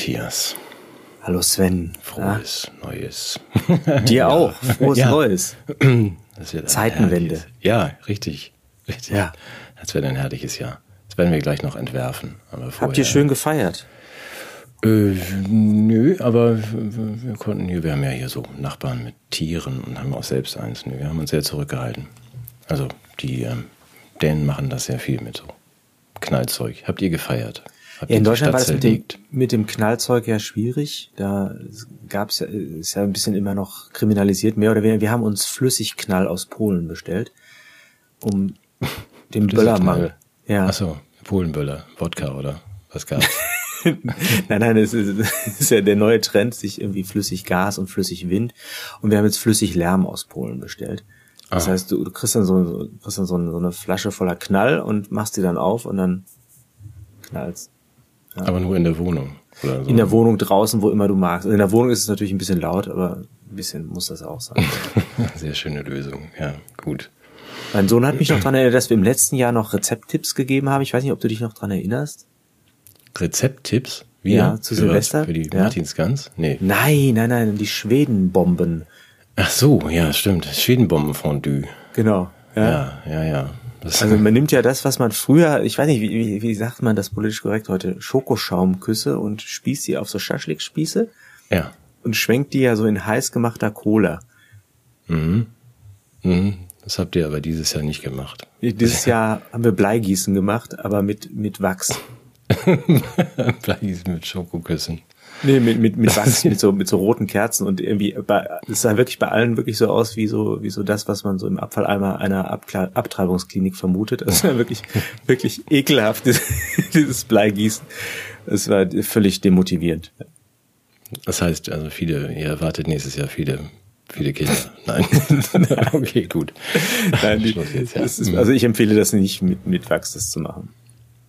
Hallo Matthias. Hallo Sven. Frohes ja? Neues. Dir ja. auch. Frohes ja. Neues. Zeitenwende. Ja, richtig. richtig. Ja. Das wird ein herrliches Jahr. Das werden wir gleich noch entwerfen. Habt ihr schön gefeiert? Äh, nö, aber wir konnten hier, wir haben ja hier so Nachbarn mit Tieren und haben auch selbst eins. Wir haben uns sehr zurückgehalten. Also die ähm, Dänen machen das sehr viel mit so Knallzeug. Habt ihr gefeiert? Ja, in Deutschland war das mit dem, mit dem Knallzeug ja schwierig. Da gab es ja, ist ja ein bisschen immer noch kriminalisiert, mehr oder weniger. Wir haben uns Flüssigknall aus Polen bestellt, um den Böllermangel. Ja. Achso, Polenböller, Wodka oder was gab's? nein, nein, es ist, ist ja der neue Trend, sich irgendwie flüssig Gas und flüssig Wind. Und wir haben jetzt flüssig Lärm aus Polen bestellt. Das ah. heißt, du, du kriegst dann so, kriegst dann so, eine, so eine Flasche voller Knall und machst die dann auf und dann knallst. Ja. Aber nur in der Wohnung. Oder so. In der Wohnung draußen, wo immer du magst. In der Wohnung ist es natürlich ein bisschen laut, aber ein bisschen muss das auch sein. Sehr schöne Lösung. Ja, gut. Mein Sohn hat mich noch dran erinnert, dass wir im letzten Jahr noch Rezepttipps gegeben haben. Ich weiß nicht, ob du dich noch dran erinnerst. Rezepttipps? Wir? Ja, zu für Silvester. Was? Für die ja. Martinsgans? Nee. Nein, nein, nein, die Schwedenbomben. Ach so, ja, stimmt. Schwedenbombenfondue. Genau. Ja, ja, ja. ja. Also man nimmt ja das, was man früher, ich weiß nicht, wie, wie, wie sagt man das politisch korrekt heute, Schokoschaumküsse und spießt sie auf so Schaschlikspieße. Ja. Und schwenkt die ja so in heiß gemachter Cola. Mhm. Mhm. Das habt ihr aber dieses Jahr nicht gemacht. Dieses Jahr haben wir Bleigießen gemacht, aber mit, mit Wachs. Bleigießen mit Schokoküssen. Nee, mit, mit, mit Wachs, mit so, mit so roten Kerzen und irgendwie, es sah wirklich bei allen wirklich so aus wie so, wie so das, was man so im Abfalleimer einer Abkla Abtreibungsklinik vermutet. Das war wirklich, wirklich ekelhaft, dieses Bleigießen. Es war völlig demotivierend. Das heißt, also viele, ihr erwartet nächstes Jahr viele viele Kinder. Nein. okay, gut. Nein, die, jetzt, ja. ist, also ich empfehle das nicht, mit, mit Wachs das zu machen.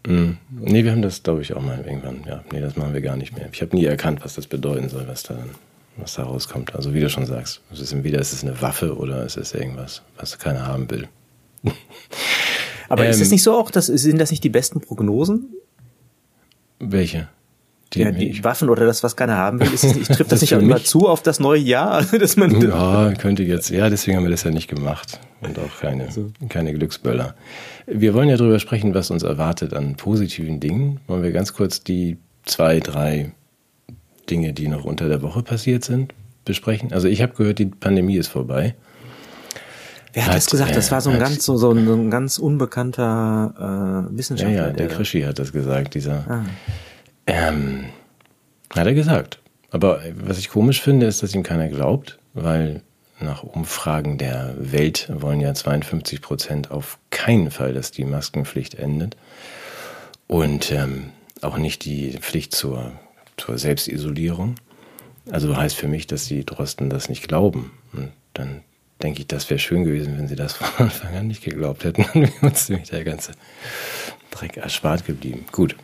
Mm. Nee, wir haben das, glaube ich, auch mal irgendwann. Ja, nee, das machen wir gar nicht mehr. Ich habe nie erkannt, was das bedeuten soll, was da, was da rauskommt. Also wie du schon sagst, es ist entweder ist es eine Waffe oder es ist irgendwas, was keiner haben will. Aber ähm, ist das nicht so auch, dass, sind das nicht die besten Prognosen? Welche? Die, ja, die Waffen oder das, was keiner haben will, ist es nicht, trifft das, das nicht auch immer zu auf das neue Jahr, dass man ja könnte jetzt ja deswegen haben wir das ja nicht gemacht und auch keine also. keine Glücksböller. Wir wollen ja darüber sprechen, was uns erwartet an positiven Dingen. Wollen wir ganz kurz die zwei drei Dinge, die noch unter der Woche passiert sind, besprechen? Also ich habe gehört, die Pandemie ist vorbei. Wer hat, hat das gesagt? Das war so ein ganz so, so, ein, so ein ganz unbekannter äh, Wissenschaftler. Ja, ja, der, der Krischi hat das gesagt, dieser. Ah ähm, hat er gesagt. Aber was ich komisch finde, ist, dass ihm keiner glaubt, weil nach Umfragen der Welt wollen ja 52 Prozent auf keinen Fall, dass die Maskenpflicht endet. Und ähm, auch nicht die Pflicht zur, zur Selbstisolierung. Also heißt für mich, dass die Drosten das nicht glauben. Und dann denke ich, das wäre schön gewesen, wenn sie das von Anfang an nicht geglaubt hätten. Dann wäre uns nämlich der ganze Dreck erspart geblieben. Gut,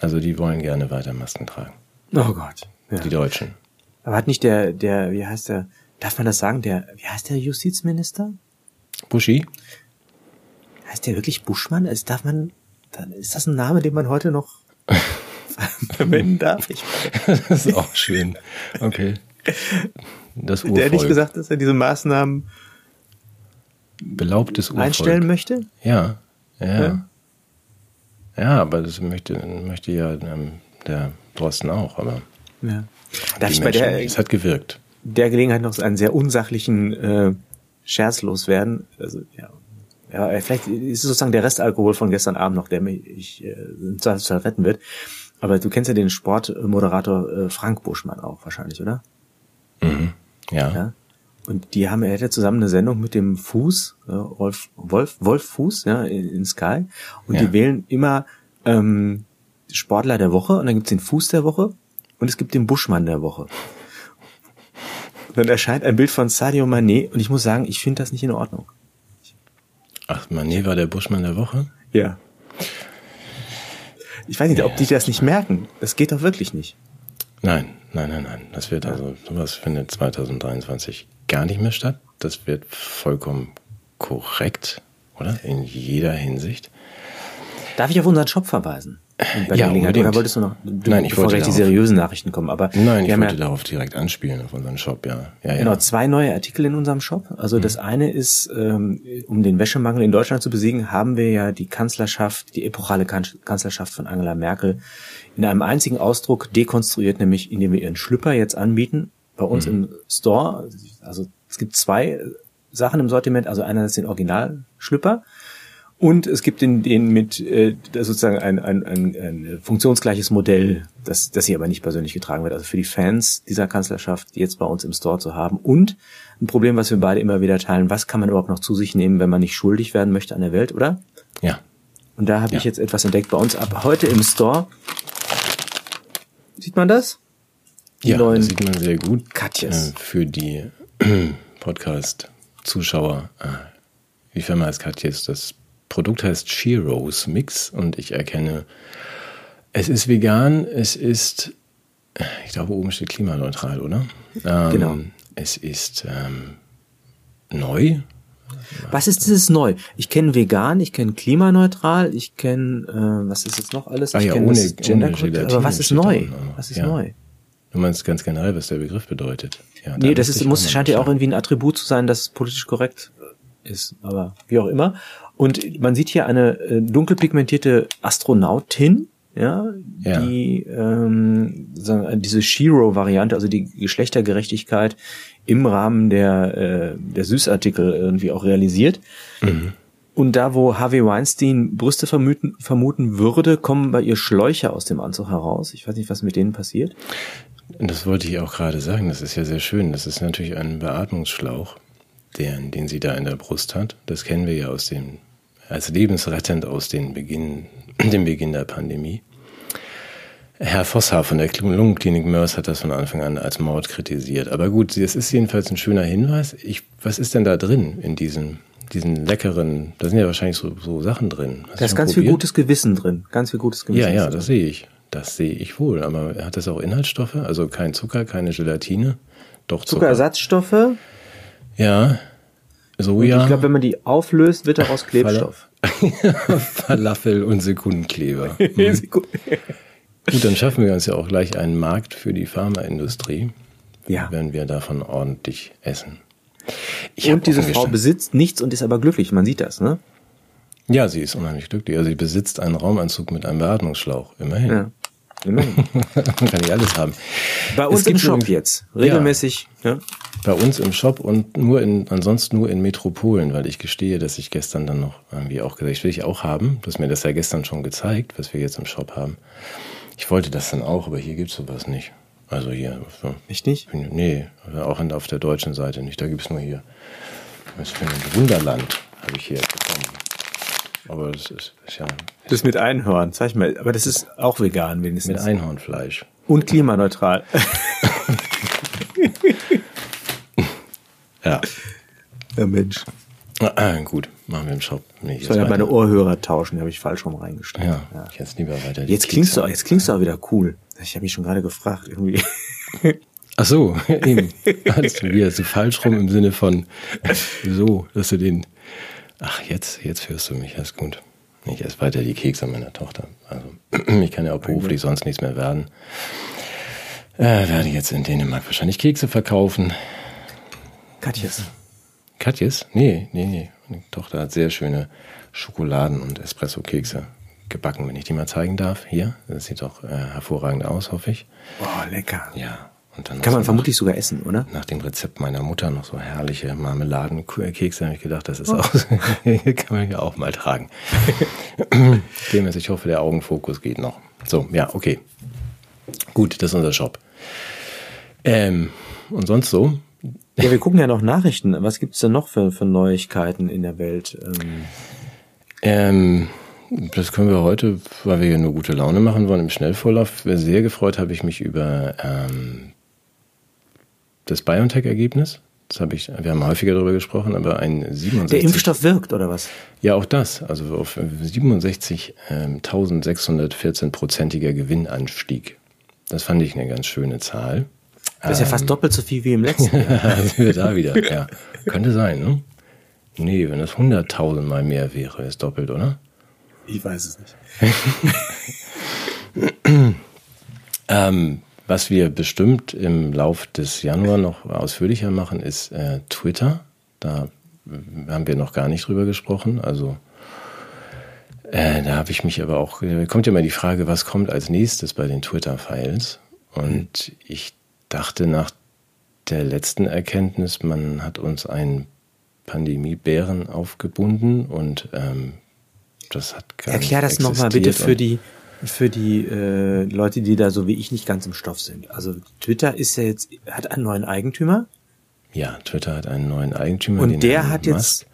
also die wollen gerne weiter Masken tragen. Oh Gott. Ja. Die Deutschen. Aber hat nicht der, der, wie heißt der, darf man das sagen, der, wie heißt der Justizminister? Buschi? Heißt der wirklich Buschmann? Also darf man, dann ist das ein Name, den man heute noch verwenden darf? Ich das ist auch schön. Okay. Das Urvolk. Der hat nicht gesagt, dass er diese Maßnahmen belaubtes Urvolk. einstellen möchte? Ja. Ja. ja. Ja, aber das möchte, möchte ja ähm, der Drosten auch, aber. Ja. Darf ich bei der, es hat gewirkt. Der Gelegenheit noch einen sehr unsachlichen äh, Scherz loswerden. Also, ja, ja, vielleicht ist es sozusagen der Restalkohol von gestern Abend noch, der mich äh, im Zweifelsfall retten wird. Aber du kennst ja den Sportmoderator äh, Frank Buschmann auch wahrscheinlich, oder? Mhm. Ja. ja. Und die haben, er hatte zusammen eine Sendung mit dem Fuß, äh, Wolf, Wolf, Wolf Fuß, ja, in, in Sky. Und ja. die wählen immer ähm, Sportler der Woche und dann gibt's den Fuß der Woche und es gibt den Buschmann der Woche. Dann erscheint ein Bild von Sadio Mané und ich muss sagen, ich finde das nicht in Ordnung. Ach, Mané war der Buschmann der Woche? Ja. Ich weiß nicht, ob die das nicht merken. Das geht doch wirklich nicht. Nein, nein, nein, nein. Das wird also, sowas findet 2023 gar nicht mehr statt. Das wird vollkommen korrekt, oder? In jeder Hinsicht. Darf ich auf unseren Shop verweisen? Ja, Gelegenheit. Oder wolltest du noch, du, Nein, ich wollte gleich die seriösen Nachrichten kommen, aber. Nein, ich wollte ja, darauf direkt anspielen auf unseren Shop, ja. ja, ja. Genau, zwei neue Artikel in unserem Shop. Also mhm. das eine ist, ähm, um den Wäschemangel in Deutschland zu besiegen, haben wir ja die Kanzlerschaft, die epochale Kanzlerschaft von Angela Merkel in einem einzigen Ausdruck dekonstruiert, nämlich indem wir ihren Schlüpper jetzt anbieten. Bei uns mhm. im Store, also es gibt zwei Sachen im Sortiment, also einerseits den Originalschlüpper und es gibt den, den mit äh, sozusagen ein, ein, ein, ein funktionsgleiches Modell, das, das hier aber nicht persönlich getragen wird. Also für die Fans dieser Kanzlerschaft jetzt bei uns im Store zu haben. Und ein Problem, was wir beide immer wieder teilen, was kann man überhaupt noch zu sich nehmen, wenn man nicht schuldig werden möchte an der Welt, oder? Ja. Und da habe ja. ich jetzt etwas entdeckt bei uns ab heute im Store. Sieht man das? Die ja, das sieht man sehr gut. Katjes. Äh, für die Podcast-Zuschauer. Äh, die Firma heißt Katjes, das Produkt heißt Sheroes Mix und ich erkenne, es ist vegan, es ist, ich glaube, oben steht klimaneutral, oder? Ähm, genau. Es ist ähm, neu. Was ist dieses neu? Ich kenne vegan, ich kenne klimaneutral, ich kenne, äh, was ist jetzt noch alles? Ah, ich ja, ohne, das Gender ohne aber was ist neu? Was ist ja. neu? Du meinst ganz generell, was der Begriff bedeutet. Ja, nee, das ist, muss, scheint ja auch irgendwie ein Attribut zu sein, das politisch korrekt ist, aber wie auch immer. Und man sieht hier eine äh, dunkel pigmentierte Astronautin, ja, ja. die ähm, sagen, diese Shiro-Variante, also die Geschlechtergerechtigkeit im Rahmen der, äh, der Süßartikel irgendwie auch realisiert. Mhm. Und da, wo Harvey Weinstein Brüste vermuten, vermuten würde, kommen bei ihr Schläuche aus dem Anzug heraus. Ich weiß nicht, was mit denen passiert. Das wollte ich auch gerade sagen. Das ist ja sehr schön. Das ist natürlich ein Beatmungsschlauch, den, den sie da in der Brust hat. Das kennen wir ja aus dem als lebensrettend aus den Beginn, dem Beginn der Pandemie. Herr Vosshaar von der Lungenklinik Mörs hat das von Anfang an als Mord kritisiert. Aber gut, es ist jedenfalls ein schöner Hinweis. Ich, was ist denn da drin in diesen, diesen leckeren, da sind ja wahrscheinlich so, so Sachen drin. Hast da ist ganz probiert? viel gutes Gewissen drin. Ganz viel gutes Gewissen. Ja, ja, das sehe ich. Das sehe ich wohl. Aber hat das auch Inhaltsstoffe? Also kein Zucker, keine Gelatine? Doch Zucker. Zuckerersatzstoffe? Ja. Soja. Und ich glaube, wenn man die auflöst, wird daraus Klebstoff. Falafel und Sekundenkleber. Hm. Gut, dann schaffen wir uns ja auch gleich einen Markt für die Pharmaindustrie, ja. wenn wir davon ordentlich essen. Ich und diese Frau besitzt nichts und ist aber glücklich, man sieht das, ne? Ja, sie ist unheimlich glücklich. Also sie besitzt einen Raumanzug mit einem Beatmungsschlauch, immerhin. Ja. Immerhin. kann ich alles haben. Bei uns im Shop jetzt. Regelmäßig. Ja. ja. Bei uns im Shop und nur in, ansonsten nur in Metropolen, weil ich gestehe, dass ich gestern dann noch irgendwie auch gesagt, ich will ich auch haben. Du hast mir das ja gestern schon gezeigt, was wir jetzt im Shop haben. Ich wollte das dann auch, aber hier gibt's sowas nicht. Also hier. So. Echt nicht? Nee, auch auf der deutschen Seite nicht. Da gibt's nur hier. Was für ein Wunderland habe ich hier bekommen. Aber das ist, ist ja. Das mit Einhorn, zeig mal. Aber das ist auch vegan wenigstens. Mit Einhornfleisch. Und klimaneutral. ja. Ja, Mensch. Ah, gut, machen wir im Shop. Nee, ich soll ja meine Ohrhörer tauschen, die habe ich falsch rum reingestellt. Ja, ja. ich jetzt lieber weiter. Jetzt klingst du, jetzt klingst du auch wieder cool. Ich habe mich schon gerade gefragt, irgendwie. Ach so, eben. Hattest du wieder so falsch rum im Sinne von so, dass du den Ach, jetzt, jetzt führst du mich, das ist gut. Ich esse weiter die Kekse meiner Tochter. Also, ich kann ja auch beruflich sonst nichts mehr werden. Äh, werde jetzt in Dänemark wahrscheinlich Kekse verkaufen. Katjes. Katjes? Nee, nee, nee. Meine Tochter hat sehr schöne Schokoladen- und Espresso-Kekse gebacken, wenn ich die mal zeigen darf. Hier, das sieht doch äh, hervorragend aus, hoffe ich. Oh, lecker. Ja, kann man vermutlich sogar essen, oder? Nach dem Rezept meiner Mutter noch so herrliche Marmeladenkekse, habe ich gedacht, das ist oh. auch, kann man ja auch mal tragen. Dem ich hoffe, der Augenfokus geht noch. So, ja, okay. Gut, das ist unser Shop. Ähm, und sonst so? Ja, wir gucken ja noch Nachrichten. Was gibt's denn noch für, für Neuigkeiten in der Welt? Ähm, ähm das können wir heute, weil wir ja nur gute Laune machen wollen, im Schnellvorlauf. Sehr gefreut habe ich mich über ähm, das BioNTech-Ergebnis. Das habe ich, wir haben häufiger darüber gesprochen, aber ein 67. Der Impfstoff wirkt, oder was? Ja, auch das. Also auf 67.614-prozentiger ähm, Gewinnanstieg. Das fand ich eine ganz schöne Zahl. Das ist ja fast ähm, doppelt so viel wie im letzten Jahr. da wieder. Ja. Könnte sein, ne? Nee, wenn das 100.000 mal mehr wäre, ist doppelt, oder? Ich weiß es nicht. ähm, was wir bestimmt im Lauf des Januar noch ausführlicher machen, ist äh, Twitter. Da haben wir noch gar nicht drüber gesprochen. Also äh, da habe ich mich aber auch, äh, kommt ja mal die Frage, was kommt als nächstes bei den Twitter-Files? Und ich dachte nach der letzten Erkenntnis, man hat uns einen Pandemiebären aufgebunden und ähm, das hat gar Erklär das nochmal bitte für die für die äh, Leute, die da so wie ich nicht ganz im Stoff sind. Also Twitter ist ja jetzt, hat einen neuen Eigentümer. Ja, Twitter hat einen neuen Eigentümer. Und der hat jetzt.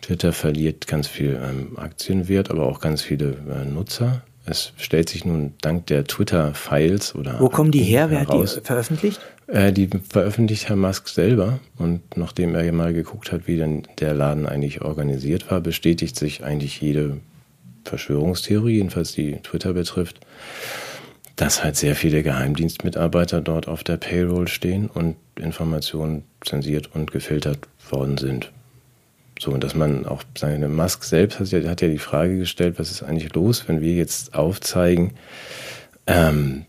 Twitter verliert ganz viel ähm, Aktienwert, aber auch ganz viele äh, Nutzer. Es stellt sich nun dank der Twitter-Files oder. Wo kommen die her? Wer hat die veröffentlicht? Äh, die veröffentlicht Herr Musk selber. Und nachdem er mal geguckt hat, wie denn der Laden eigentlich organisiert war, bestätigt sich eigentlich jede Verschwörungstheorie, jedenfalls die Twitter betrifft, dass halt sehr viele Geheimdienstmitarbeiter dort auf der Payroll stehen und Informationen zensiert und gefiltert worden sind. So, und dass man auch seine Musk selbst hat ja, hat ja die Frage gestellt, was ist eigentlich los, wenn wir jetzt aufzeigen, ähm,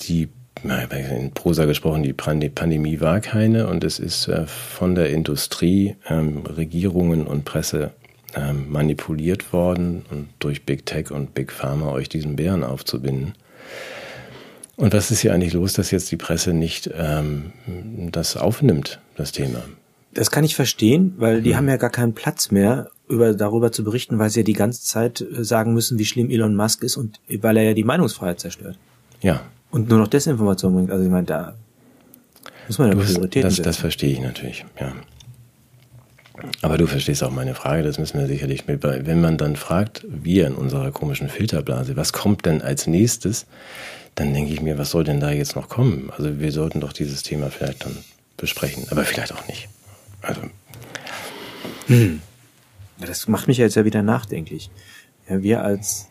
die in Prosa gesprochen, die Pandemie war keine und es ist äh, von der Industrie, ähm, Regierungen und Presse ähm, manipuliert worden und durch Big Tech und Big Pharma euch diesen Bären aufzubinden. Und was ist hier eigentlich los, dass jetzt die Presse nicht ähm, das aufnimmt, das Thema? Das kann ich verstehen, weil die hm. haben ja gar keinen Platz mehr, über, darüber zu berichten, weil sie ja die ganze Zeit äh, sagen müssen, wie schlimm Elon Musk ist und weil er ja die Meinungsfreiheit zerstört. Ja. Und nur noch Desinformation bringt. Also ich meine, da muss man ja Prioritäten das, setzen. Das verstehe ich natürlich, ja. Aber du verstehst auch meine Frage, das müssen wir sicherlich mit bei. Wenn man dann fragt, wir in unserer komischen Filterblase, was kommt denn als nächstes, dann denke ich mir, was soll denn da jetzt noch kommen? Also wir sollten doch dieses Thema vielleicht dann besprechen, aber vielleicht auch nicht. Also. Hm. Das macht mich jetzt ja wieder nachdenklich. Ja, wir als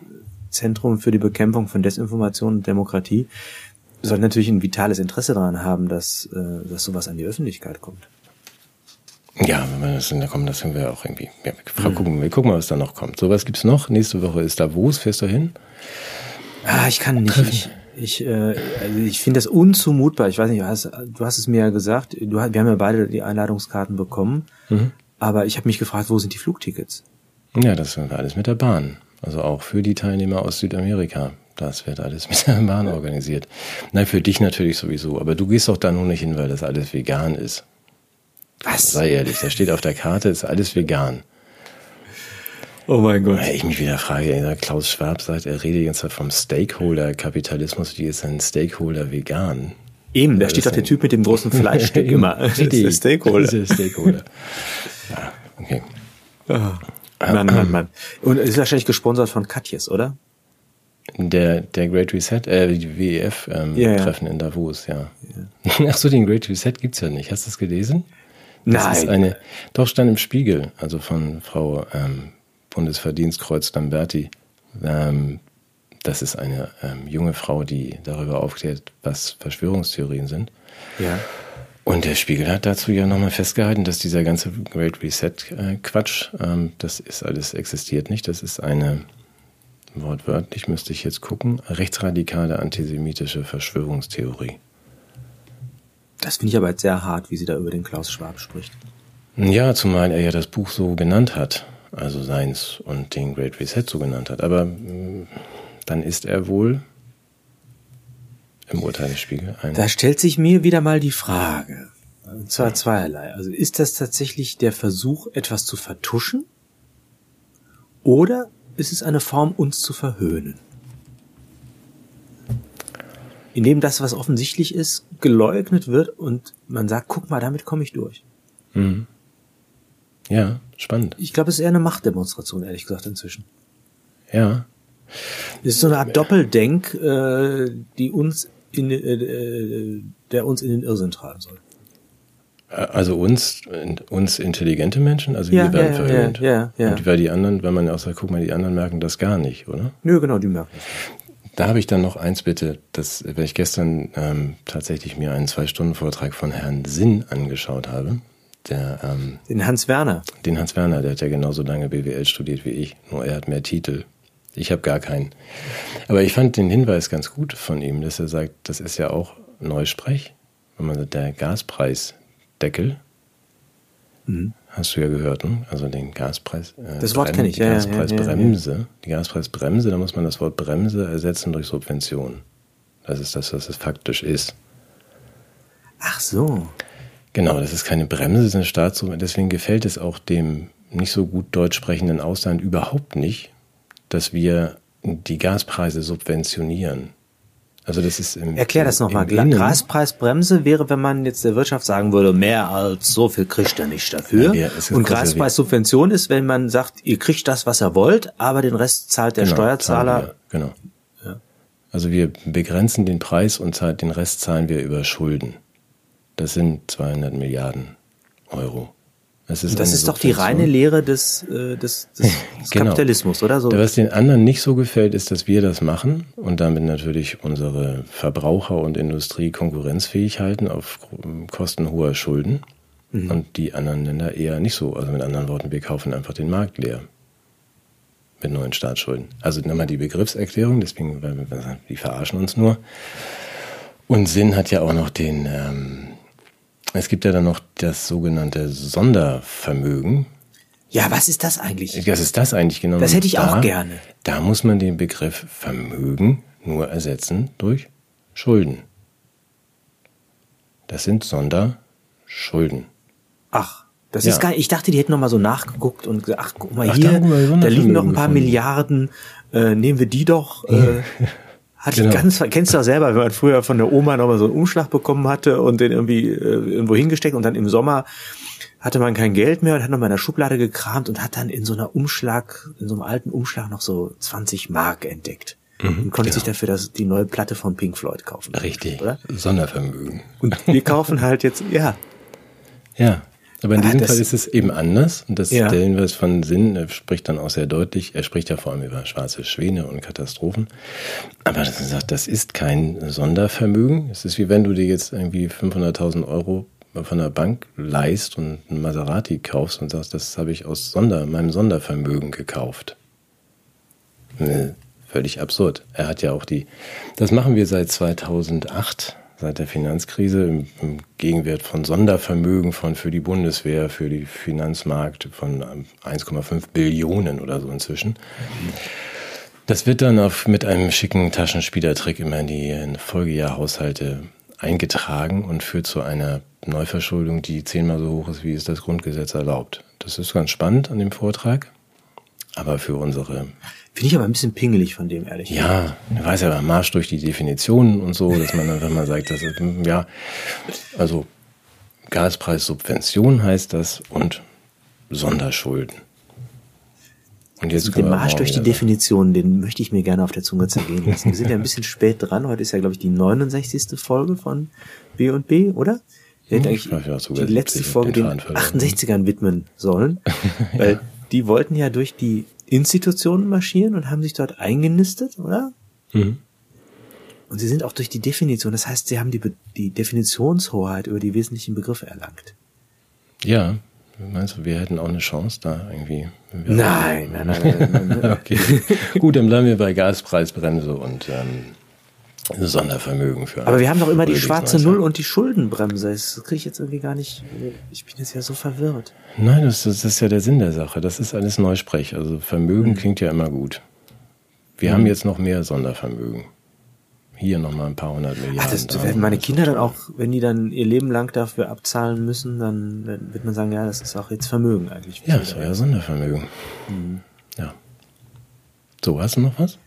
Zentrum für die Bekämpfung von Desinformation und Demokratie sollten natürlich ein vitales Interesse daran haben, dass, äh, dass sowas an die Öffentlichkeit kommt. Ja, wenn wir das da kommen, das können wir auch irgendwie. Ja, wir, mhm. gucken, wir gucken mal, was da noch kommt. So, was gibt's noch? Nächste Woche ist Davos. Fährst du hin? Ah, ich kann nicht. Ich, ich, äh, also ich finde das unzumutbar. Ich weiß nicht, du hast, du hast es mir ja gesagt. Du, wir haben ja beide die Einladungskarten bekommen. Mhm. Aber ich habe mich gefragt, wo sind die Flugtickets? Ja, das sind wir alles mit der Bahn. Also auch für die Teilnehmer aus Südamerika. Das wird alles mit der Bahn organisiert. Nein, für dich natürlich sowieso. Aber du gehst doch da nur nicht hin, weil das alles vegan ist. Was? Sei ehrlich, da steht auf der Karte, ist alles vegan. Oh mein Gott. Weil ich mich wieder frage, Klaus Schwab sagt, er redet jetzt vom Stakeholder-Kapitalismus, wie ist ein Stakeholder vegan? Eben, da steht doch der Typ mit dem großen Fleischstück immer. Richtig, das ist der Stakeholder. Das ist der Stakeholder. ja, okay. Oh, Mann, Mann, Mann. Und ist wahrscheinlich gesponsert von Katjes, oder? Der, der Great Reset, äh, die WEF-Treffen ähm, ja, ja. in Davos, ja. ja. Ach so, den Great Reset gibt's ja nicht. Hast du das gelesen? Das Nein. ist eine, doch stand im Spiegel, also von Frau ähm, Bundesverdienstkreuz Lamberti. Ähm, das ist eine ähm, junge Frau, die darüber aufklärt, was Verschwörungstheorien sind. Ja. Und der Spiegel hat dazu ja nochmal festgehalten, dass dieser ganze Great Reset-Quatsch, äh, ähm, das ist alles existiert nicht. Das ist eine, wortwörtlich müsste ich jetzt gucken, rechtsradikale antisemitische Verschwörungstheorie. Das finde ich aber jetzt sehr hart, wie sie da über den Klaus Schwab spricht. Ja, zumal er ja das Buch so genannt hat, also seins und den Great Reset so genannt hat. Aber mm, dann ist er wohl im Urteilsspiegel ein. Da stellt sich mir wieder mal die Frage, und zwar zweierlei. Also ist das tatsächlich der Versuch, etwas zu vertuschen? Oder ist es eine Form, uns zu verhöhnen? Indem das, was offensichtlich ist, geleugnet wird und man sagt, guck mal, damit komme ich durch. Mhm. Ja, spannend. Ich glaube, es ist eher eine Machtdemonstration, ehrlich gesagt, inzwischen. Ja. Es ist so eine Art Doppeldenk, äh, die uns in, äh, der uns in den Irrsinn treiben soll. Also uns, uns intelligente Menschen, also ja, wir werden ja, verhöhnt. Ja, ja, ja. Und weil die anderen, wenn man auch sagt, guck mal, die anderen merken das gar nicht, oder? Nö, genau, die merken es. Da habe ich dann noch eins bitte, das, weil ich gestern ähm, tatsächlich mir einen Zwei-Stunden-Vortrag von Herrn Sinn angeschaut habe. Der, ähm, den Hans Werner. Den Hans Werner, der hat ja genauso lange BWL studiert wie ich, nur er hat mehr Titel. Ich habe gar keinen. Aber ich fand den Hinweis ganz gut von ihm, dass er sagt, das ist ja auch Neusprech. Wenn man sagt, der Gaspreisdeckel, mhm. Hast du ja gehört, ne? also den Gaspreis. Äh, das Wort kenne ich, die ja. Gaspreisbremse. Ja, ja, ja. Die Gaspreisbremse, da muss man das Wort Bremse ersetzen durch Subvention. Das ist das, was es faktisch ist. Ach so. Genau, das ist keine Bremse, das ist eine Staatssubvention. Deswegen gefällt es auch dem nicht so gut deutsch sprechenden Ausland überhaupt nicht, dass wir die Gaspreise subventionieren. Also das ist im, Erklär das nochmal. Gaspreisbremse wäre, wenn man jetzt der Wirtschaft sagen würde, mehr als so viel kriegt er nicht dafür. Ja, und Gaspreissubvention ist, wenn man sagt, ihr kriegt das, was ihr wollt, aber den Rest zahlt der genau, Steuerzahler. Genau. Ja. Also wir begrenzen den Preis und den Rest zahlen wir über Schulden. Das sind 200 Milliarden Euro. Das ist, das ist doch die reine Lehre des, äh, des, des, des genau. Kapitalismus, oder so? Was den anderen nicht so gefällt, ist, dass wir das machen und damit natürlich unsere Verbraucher und Industrie konkurrenzfähig halten auf Kosten hoher Schulden. Mhm. Und die anderen Länder eher nicht so. Also mit anderen Worten, wir kaufen einfach den Markt leer. Mit neuen Staatsschulden. Also nochmal die Begriffserklärung, deswegen, weil wir, die verarschen uns nur. Und Sinn hat ja auch noch den, ähm, es gibt ja dann noch das sogenannte Sondervermögen. Ja, was ist das eigentlich? Was ist das eigentlich genau? Das hätte ich da, auch gerne. Da muss man den Begriff Vermögen nur ersetzen durch Schulden. Das sind Sonderschulden. Ach, das ja. ist gar Ich dachte, die hätten noch mal so nachgeguckt und gesagt, ach, guck mal ach, hier, da, da liegen noch ein paar gefunden. Milliarden, äh, nehmen wir die doch. Äh, Hatte genau. ich ganz, kennst du das selber, wenn man früher von der Oma nochmal so einen Umschlag bekommen hatte und den irgendwie äh, irgendwo hingesteckt und dann im Sommer hatte man kein Geld mehr und hat nochmal in der Schublade gekramt und hat dann in so einer Umschlag, in so einem alten Umschlag noch so 20 Mark entdeckt. Mhm, und konnte genau. sich dafür das, die neue Platte von Pink Floyd kaufen. Richtig. Oder? Sondervermögen. Und wir kaufen halt jetzt, ja. Ja. Aber in ah, diesem Fall ist es eben anders. Und das ja. der Hinweis von Sinn er spricht dann auch sehr deutlich. Er spricht ja vor allem über schwarze Schwäne und Katastrophen. Aber das, sagt, das ist kein Sondervermögen. Es ist wie wenn du dir jetzt irgendwie 500.000 Euro von der Bank leist und ein Maserati kaufst und sagst, das habe ich aus Sonder, meinem Sondervermögen gekauft. Äh, völlig absurd. Er hat ja auch die, das machen wir seit 2008 seit der Finanzkrise im, Gegenwert von Sondervermögen von für die Bundeswehr, für die Finanzmarkt von 1,5 Billionen oder so inzwischen. Das wird dann auf, mit einem schicken Taschenspielertrick immer in die Folgejahrhaushalte eingetragen und führt zu einer Neuverschuldung, die zehnmal so hoch ist, wie es das Grundgesetz erlaubt. Das ist ganz spannend an dem Vortrag. Aber für unsere Finde ich aber ein bisschen pingelig von dem, ehrlich Ja, er weiß ja, Marsch durch die Definitionen und so, dass man dann, wenn man sagt, dass es, ja, also Gaspreissubvention heißt das und Sonderschulden. Und jetzt also den Marsch durch die Definitionen, den möchte ich mir gerne auf der Zunge zergehen lassen. Wir sind ja ein bisschen spät dran. Heute ist ja, glaube ich, die 69. Folge von B und B, oder? Wir hätten eigentlich die letzte Folge den 68ern widmen sollen. Weil die wollten ja durch die Institutionen marschieren und haben sich dort eingenistet, oder? Mhm. Und sie sind auch durch die Definition, das heißt, sie haben die, die Definitionshoheit über die wesentlichen Begriffe erlangt. Ja, meinst du, wir hätten auch eine Chance da irgendwie? Nein, nein, nein, nein, nein, nein. okay. Gut, dann bleiben wir bei Gaspreisbremse und ähm, Sondervermögen für. Aber wir haben doch immer die schwarze Null und die Schuldenbremse. Das kriege ich jetzt irgendwie gar nicht. Ich bin jetzt ja so verwirrt. Nein, das, das ist ja der Sinn der Sache. Das ist alles Neusprech. Also Vermögen mhm. klingt ja immer gut. Wir mhm. haben jetzt noch mehr Sondervermögen. Hier noch mal ein paar hundert Milliarden. Ach, das, werden meine Kinder dann auch, wenn die dann ihr Leben lang dafür abzahlen müssen, dann wird man sagen, ja, das ist auch jetzt Vermögen eigentlich. Ja, das ist ja Sondervermögen. Mhm. So, hast du noch was?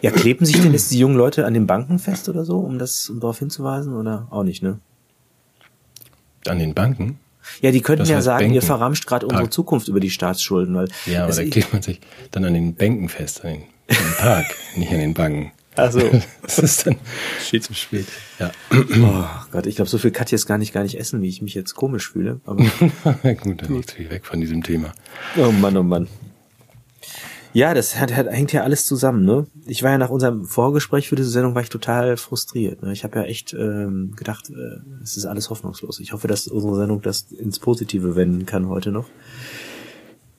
Ja, kleben sich denn jetzt die jungen Leute an den Banken fest oder so, um das, um darauf hinzuweisen oder auch nicht, ne? An den Banken? Ja, die könnten das ja sagen, Banken. ihr verramscht gerade unsere Zukunft über die Staatsschulden, weil. Ja, aber da klebt man sich dann an den Bänken fest, an den, an Park, nicht an den Banken. Also das ist dann viel zu spät. Ja. Oh Gott, ich glaube, so viel Katjes gar nicht gar nicht essen, wie ich mich jetzt komisch fühle. Aber gut, dann nicht viel weg von diesem Thema. Oh Mann, oh Mann. Ja, das hat, hat, hängt ja alles zusammen, ne? Ich war ja nach unserem Vorgespräch für diese Sendung war ich total frustriert. Ne? Ich habe ja echt ähm, gedacht, äh, es ist alles hoffnungslos. Ich hoffe, dass unsere Sendung das ins Positive wenden kann heute noch.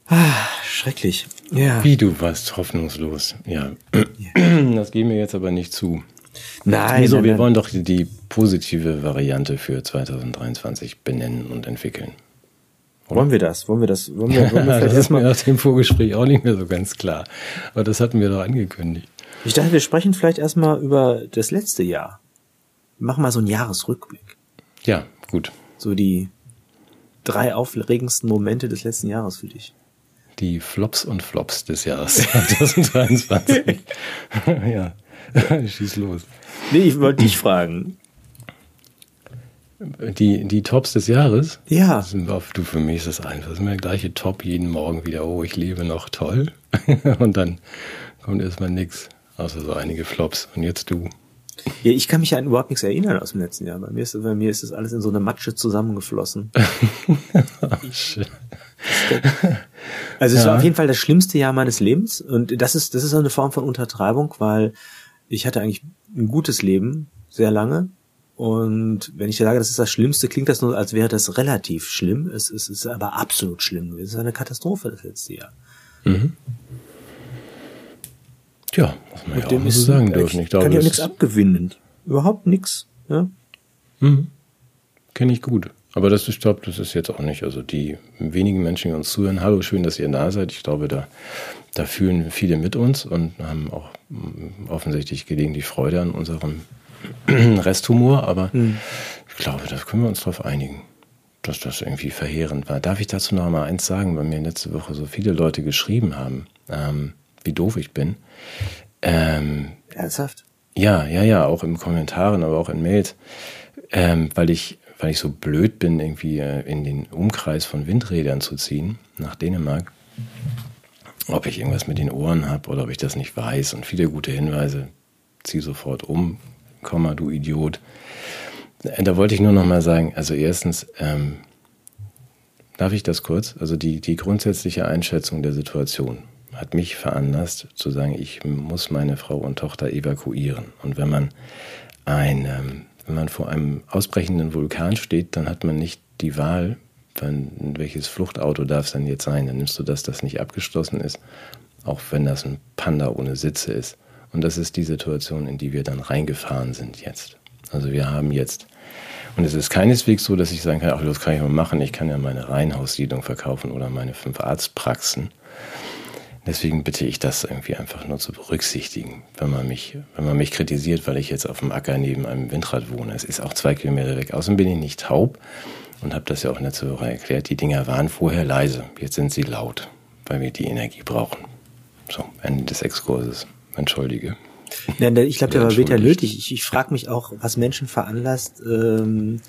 Ah, schrecklich. Ja. Wie du warst hoffnungslos. Ja. Das geben wir jetzt aber nicht zu. Nein. Wieso? Wir wollen doch die positive Variante für 2023 benennen und entwickeln. Wollen wir das? Wollen wir das? Wollen wir, wollen wir das ist mir aus dem Vorgespräch auch nicht mehr so ganz klar. Aber das hatten wir doch angekündigt. Ich dachte, wir sprechen vielleicht erstmal über das letzte Jahr. Wir machen mal so einen Jahresrückblick. Ja, gut. So die drei aufregendsten Momente des letzten Jahres für dich. Die Flops und Flops des Jahres 2023. ja, schieß los. Nee, ich wollte dich fragen. Die, die Tops des Jahres? Ja. Sind du, für mich ist das einfach. Das ist immer der gleiche Top jeden Morgen wieder. Oh, ich lebe noch toll. und dann kommt erstmal nix. Außer so einige Flops. Und jetzt du. Ja, ich kann mich an überhaupt nichts erinnern aus dem letzten Jahr. Bei mir ist, bei mir ist das alles in so eine Matsche zusammengeflossen. Also es Ja. war auf jeden Fall das schlimmste Jahr meines Lebens und das ist das ist so eine Form von Untertreibung, weil ich hatte eigentlich ein gutes Leben sehr lange und wenn ich sage, das ist das Schlimmste, klingt das nur, als wäre das relativ schlimm. Es, es ist aber absolut schlimm. Es ist eine Katastrophe das letzte Jahr. Tja, muss man ja auch mal so sagen dürfen. Ich glaube, kann ja nichts abgewinnen. Überhaupt nichts. Ja? kenne ich gut. Aber das, ich glaube, das ist jetzt auch nicht. Also die wenigen Menschen, die uns zuhören, hallo, schön, dass ihr da seid. Ich glaube, da, da fühlen viele mit uns und haben auch mm, offensichtlich gelegentlich Freude an unserem Resthumor. Aber ich glaube, da können wir uns darauf einigen, dass das irgendwie verheerend war. Darf ich dazu noch mal eins sagen, weil mir letzte Woche so viele Leute geschrieben haben, ähm, wie doof ich bin. Ähm, Ernsthaft? ja, ja, ja, auch in Kommentaren, aber auch in Mails, ähm, weil ich, weil ich so blöd bin, irgendwie äh, in den Umkreis von Windrädern zu ziehen nach Dänemark. Ob ich irgendwas mit den Ohren habe oder ob ich das nicht weiß und viele gute Hinweise. Zieh sofort um, Komma, du Idiot. Äh, Da wollte ich nur noch mal sagen, also erstens, ähm, darf ich das kurz? Also die, die grundsätzliche Einschätzung der Situation hat mich veranlasst zu sagen, ich muss meine Frau und Tochter evakuieren. Und wenn man ein, ähm, wenn man vor einem ausbrechenden Vulkan steht, dann hat man nicht die Wahl, wenn, welches Fluchtauto darf es denn jetzt sein? Dann nimmst du das, das nicht abgeschlossen ist, auch wenn das ein Panda ohne Sitze ist. Und das ist die Situation, in die wir dann reingefahren sind jetzt. Also wir haben jetzt, und es ist keineswegs so, dass ich sagen kann, ach, das kann ich mal machen, ich kann ja meine Reihenhaussiedlung verkaufen oder meine fünf Arztpraxen. Deswegen bitte ich das irgendwie einfach nur zu berücksichtigen, wenn man mich, wenn man mich kritisiert, weil ich jetzt auf dem Acker neben einem Windrad wohne. Es ist auch zwei Kilometer weg. Außerdem bin ich nicht taub und habe das ja auch letzte Woche erklärt. Die Dinger waren vorher leise. Jetzt sind sie laut, weil wir die Energie brauchen. So, Ende des Exkurses. Entschuldige. Der- ich glaube, der war weder nötig. Ich, ich frage mich auch, was Menschen veranlasst. Ähm,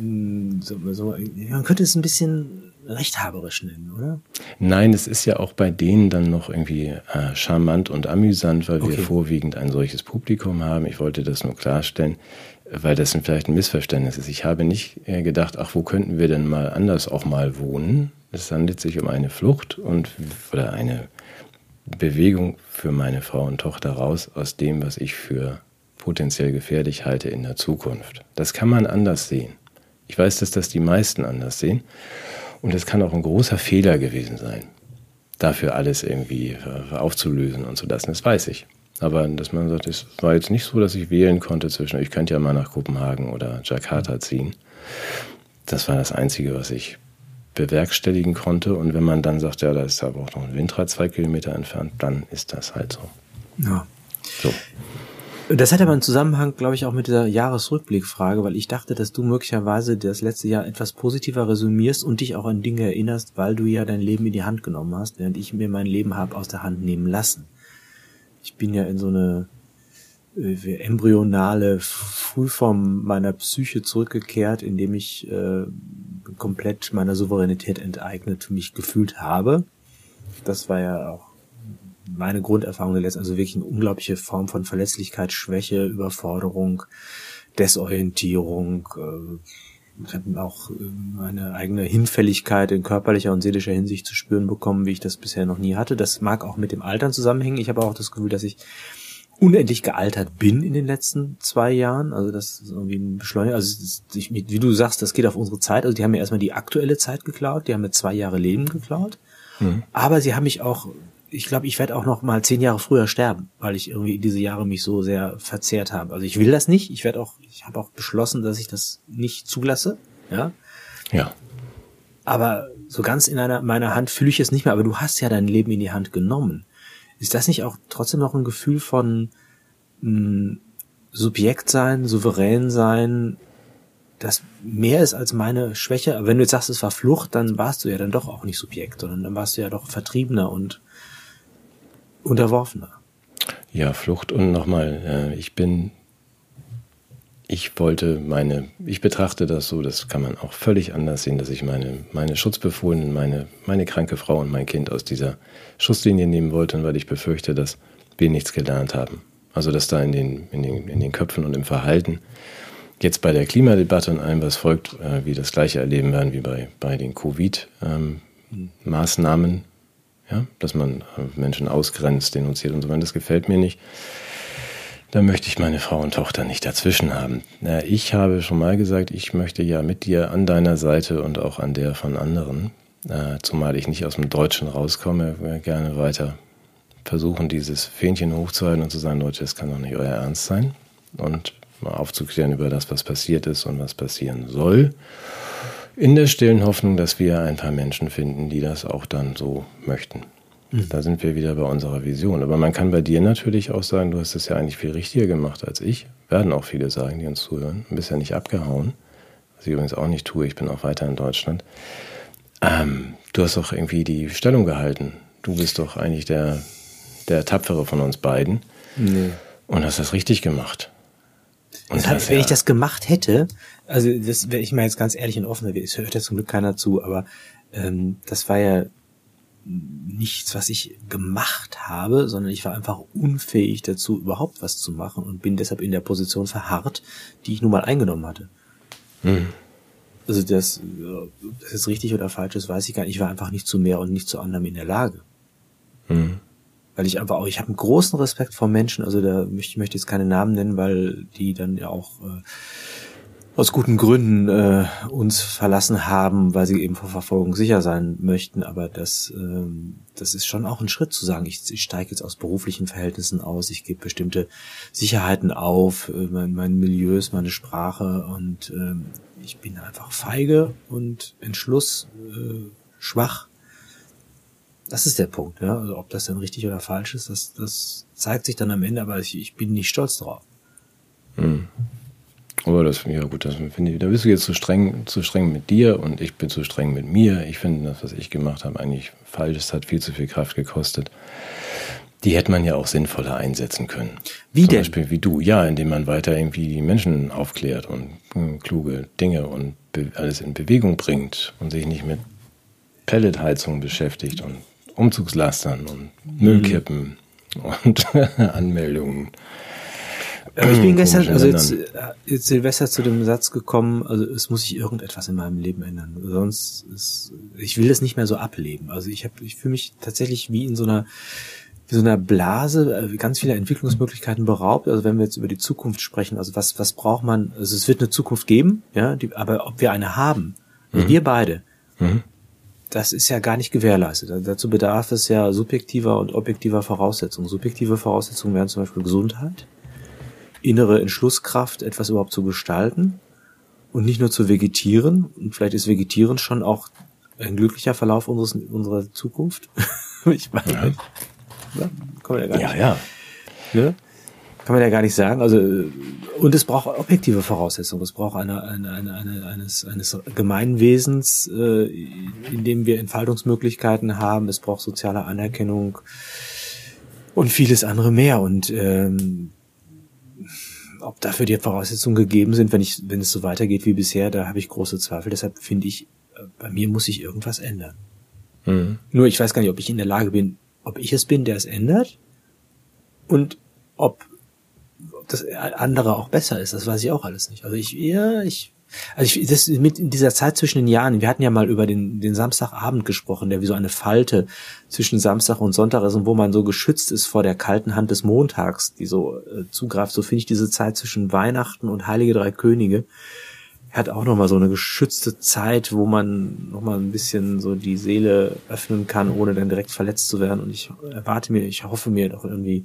mh, so, so, man könnte es ein bisschen rechthaberisch nennen, oder? Nein, es ist ja auch bei denen dann noch irgendwie äh, charmant und amüsant, weil wir Okay. vorwiegend ein solches Publikum haben. Ich wollte das nur klarstellen, weil das vielleicht ein Missverständnis ist. Ich habe nicht äh, gedacht, ach, wo könnten wir denn mal anders auch mal wohnen? Es handelt sich um eine Flucht und oder eine Bewegung für meine Frau und Tochter raus aus dem, was ich für potenziell gefährlich halte in der Zukunft. Das kann man anders sehen. Ich weiß, dass das die meisten anders sehen. Und es kann auch ein großer Fehler gewesen sein, dafür alles irgendwie äh, aufzulösen und zu lassen. Das weiß ich. Aber dass man sagt, es war jetzt nicht so, dass ich wählen konnte zwischen, ich könnte ja mal nach Kopenhagen oder Jakarta ziehen. Das war das Einzige, was ich bewerkstelligen konnte. Und wenn man dann sagt, ja, da ist aber auch noch ein Windrad zwei Kilometer entfernt, dann ist das halt so. Ja. So. Das hat aber einen Zusammenhang, glaube ich, auch mit dieser Jahresrückblickfrage, weil ich dachte, dass du möglicherweise das letzte Jahr etwas positiver resümierst und dich auch an Dinge erinnerst, weil du ja dein Leben in die Hand genommen hast, während ich mir mein Leben habe aus der Hand nehmen lassen. Ich bin ja in so eine äh, embryonale Frühform meiner Psyche zurückgekehrt, indem ich äh, komplett meiner Souveränität enteignet mich gefühlt habe. Das war ja auch meine Grunderfahrung der letzten, also wirklich eine unglaubliche Form von Verletzlichkeit, Schwäche, Überforderung, Desorientierung. Äh, auch äh, meine eigene Hinfälligkeit in körperlicher und seelischer Hinsicht zu spüren bekommen, wie ich das bisher noch nie hatte. Das mag auch mit dem Altern zusammenhängen. Ich habe auch das Gefühl, dass ich unendlich gealtert bin in den letzten zwei Jahren. Also das ist irgendwie ein Beschleuniger. Also ich, wie du sagst, das geht auf unsere Zeit. Also die haben mir erstmal die aktuelle Zeit geklaut. Die haben mir zwei Jahre Leben geklaut. Mhm. Aber sie haben mich auch, ich glaube, ich werde auch noch mal zehn Jahre früher sterben, weil ich irgendwie diese Jahre mich so sehr verzehrt habe. Also ich will das nicht. Ich werde auch, ich habe auch beschlossen, dass ich das nicht zulasse. Ja. Ja. Aber so ganz in einer, meiner Hand fühle ich es nicht mehr. Aber du hast ja dein Leben in die Hand genommen. Ist das nicht auch trotzdem noch ein Gefühl von mh, hm, Subjekt sein, souverän sein, das mehr ist als meine Schwäche. Aber wenn du jetzt sagst, es war Flucht, dann warst du ja dann doch auch nicht Subjekt, sondern dann warst du ja doch Vertriebener und Unterworfener. Ja, Flucht und nochmal, äh, ich bin, ich wollte meine, ich betrachte das so, das kann man auch völlig anders sehen, dass ich meine, meine Schutzbefohlenen, meine, meine kranke Frau und mein Kind aus dieser Schusslinie nehmen wollte, weil ich befürchte, dass wir nichts gelernt haben. Also, dass da in den, in den, in den Köpfen und im Verhalten jetzt bei der Klimadebatte und allem, was folgt, äh, wir das gleiche erleben werden wie bei, bei den Covid-Maßnahmen, ähm, ja, dass man äh, Menschen ausgrenzt, denunziert und so weiter, das gefällt mir nicht. Da möchte ich meine Frau und Tochter nicht dazwischen haben. Ich habe schon mal gesagt, ich möchte ja mit dir an deiner Seite und auch an der von anderen, äh, zumal ich nicht aus dem Deutschen rauskomme, gerne weiter versuchen, dieses Fähnchen hochzuhalten und zu sagen, Leute, das kann doch nicht euer Ernst sein. Und mal aufzuklären über das, was passiert ist und was passieren soll. In der stillen Hoffnung, dass wir ein paar Menschen finden, die das auch dann so möchten. Mhm. Da sind wir wieder bei unserer Vision. Aber man kann bei dir natürlich auch sagen, du hast es ja eigentlich viel richtiger gemacht als ich. Werden auch viele sagen, die uns zuhören. Du bist ja nicht abgehauen. Was ich übrigens auch nicht tue. Ich bin auch weiter in Deutschland. Ähm, du hast doch irgendwie die Stellung gehalten. Du bist doch eigentlich der, der Tapfere von uns beiden. Nee. Und hast das richtig gemacht. Und das heißt, wenn ja. ich das gemacht hätte, also das wäre ich mal jetzt ganz ehrlich und offen, es hört ja zum Glück keiner zu, aber ähm, das war ja nichts, was ich gemacht habe, sondern ich war einfach unfähig dazu, überhaupt was zu machen und bin deshalb in der Position verharrt, die ich nun mal eingenommen hatte. Mhm. Also das, das ist richtig oder falsch ist, weiß ich gar nicht. Ich war einfach nicht zu mehr und nicht zu anderem in der Lage. Mhm weil ich einfach auch, ich habe einen großen Respekt vor Menschen, also da möchte ich möchte jetzt keine Namen nennen, weil die dann ja auch äh, aus guten Gründen äh, uns verlassen haben, weil sie eben vor Verfolgung sicher sein möchten. Aber das, ähm, das ist schon auch ein Schritt zu sagen, ich, ich steige jetzt aus beruflichen Verhältnissen aus, ich gebe bestimmte Sicherheiten auf, äh, mein, mein Milieus, meine Sprache und äh, ich bin einfach feige und Entschluss äh, schwach das ist der Punkt, ja. Also ob das dann richtig oder falsch ist, das, das zeigt sich dann am Ende, aber ich, ich bin nicht stolz drauf. Hm. Aber das, ja gut, das finde ich, da bist du jetzt zu streng, zu streng mit dir und ich bin zu streng mit mir. Ich finde das, was ich gemacht habe, eigentlich falsch. Es hat viel zu viel Kraft gekostet. Die hätte man ja auch sinnvoller einsetzen können. Wie Zum denn? Beispiel wie du, ja, indem man weiter irgendwie die Menschen aufklärt und hm, kluge Dinge und alles in Bewegung bringt und sich nicht mit Pelletheizung beschäftigt und Umzugslastern und Müllkippen mhm. und Anmeldungen. Aber ich bin gestern, also jetzt, äh, jetzt Silvester zu dem Satz gekommen, also es muss sich irgendetwas in meinem Leben ändern. Sonst ist, ich will das nicht mehr so ableben. Also ich habe, ich fühle mich tatsächlich wie in so einer, wie so einer Blase, äh, ganz viele Entwicklungsmöglichkeiten beraubt. Also wenn wir jetzt über die Zukunft sprechen, also was, was braucht man, also es wird eine Zukunft geben, ja, die, aber ob wir eine haben, mhm. wir beide, mhm das ist ja gar nicht gewährleistet. Dazu bedarf es ja subjektiver und objektiver Voraussetzungen. Subjektive Voraussetzungen wären zum Beispiel Gesundheit, innere Entschlusskraft, etwas überhaupt zu gestalten und nicht nur zu vegetieren. Und vielleicht ist Vegetieren schon auch ein glücklicher Verlauf unseres, unserer Zukunft. ich meine, ja. Ja, ja, ja. Ne? kann man ja gar nicht sagen. Also und es braucht objektive Voraussetzungen. Es braucht eine, eine, eine, eine eines, eines Gemeinwesens, äh, in dem wir Entfaltungsmöglichkeiten haben. Es braucht soziale Anerkennung und vieles andere mehr. Und ähm, ob dafür die Voraussetzungen gegeben sind, wenn ich, wenn es so weitergeht wie bisher, da habe ich große Zweifel. Deshalb finde ich, äh, bei mir muss sich irgendwas ändern. Mhm. Nur ich weiß gar nicht, ob ich in der Lage bin, ob ich es bin, der es ändert und ob das andere auch besser ist. Das weiß ich auch alles nicht. Also ich, ja, ich, also ich, das mit in dieser Zeit zwischen den Jahren, wir hatten ja mal über den, den Samstagabend gesprochen, der wie so eine Falte zwischen Samstag und Sonntag ist und wo man so geschützt ist vor der kalten Hand des Montags, die so äh, zugreift. So finde ich diese Zeit zwischen Weihnachten und Heilige Drei Könige hat auch nochmal so eine geschützte Zeit, wo man nochmal ein bisschen so die Seele öffnen kann, ohne dann direkt verletzt zu werden. Und ich erwarte mir, ich hoffe mir doch irgendwie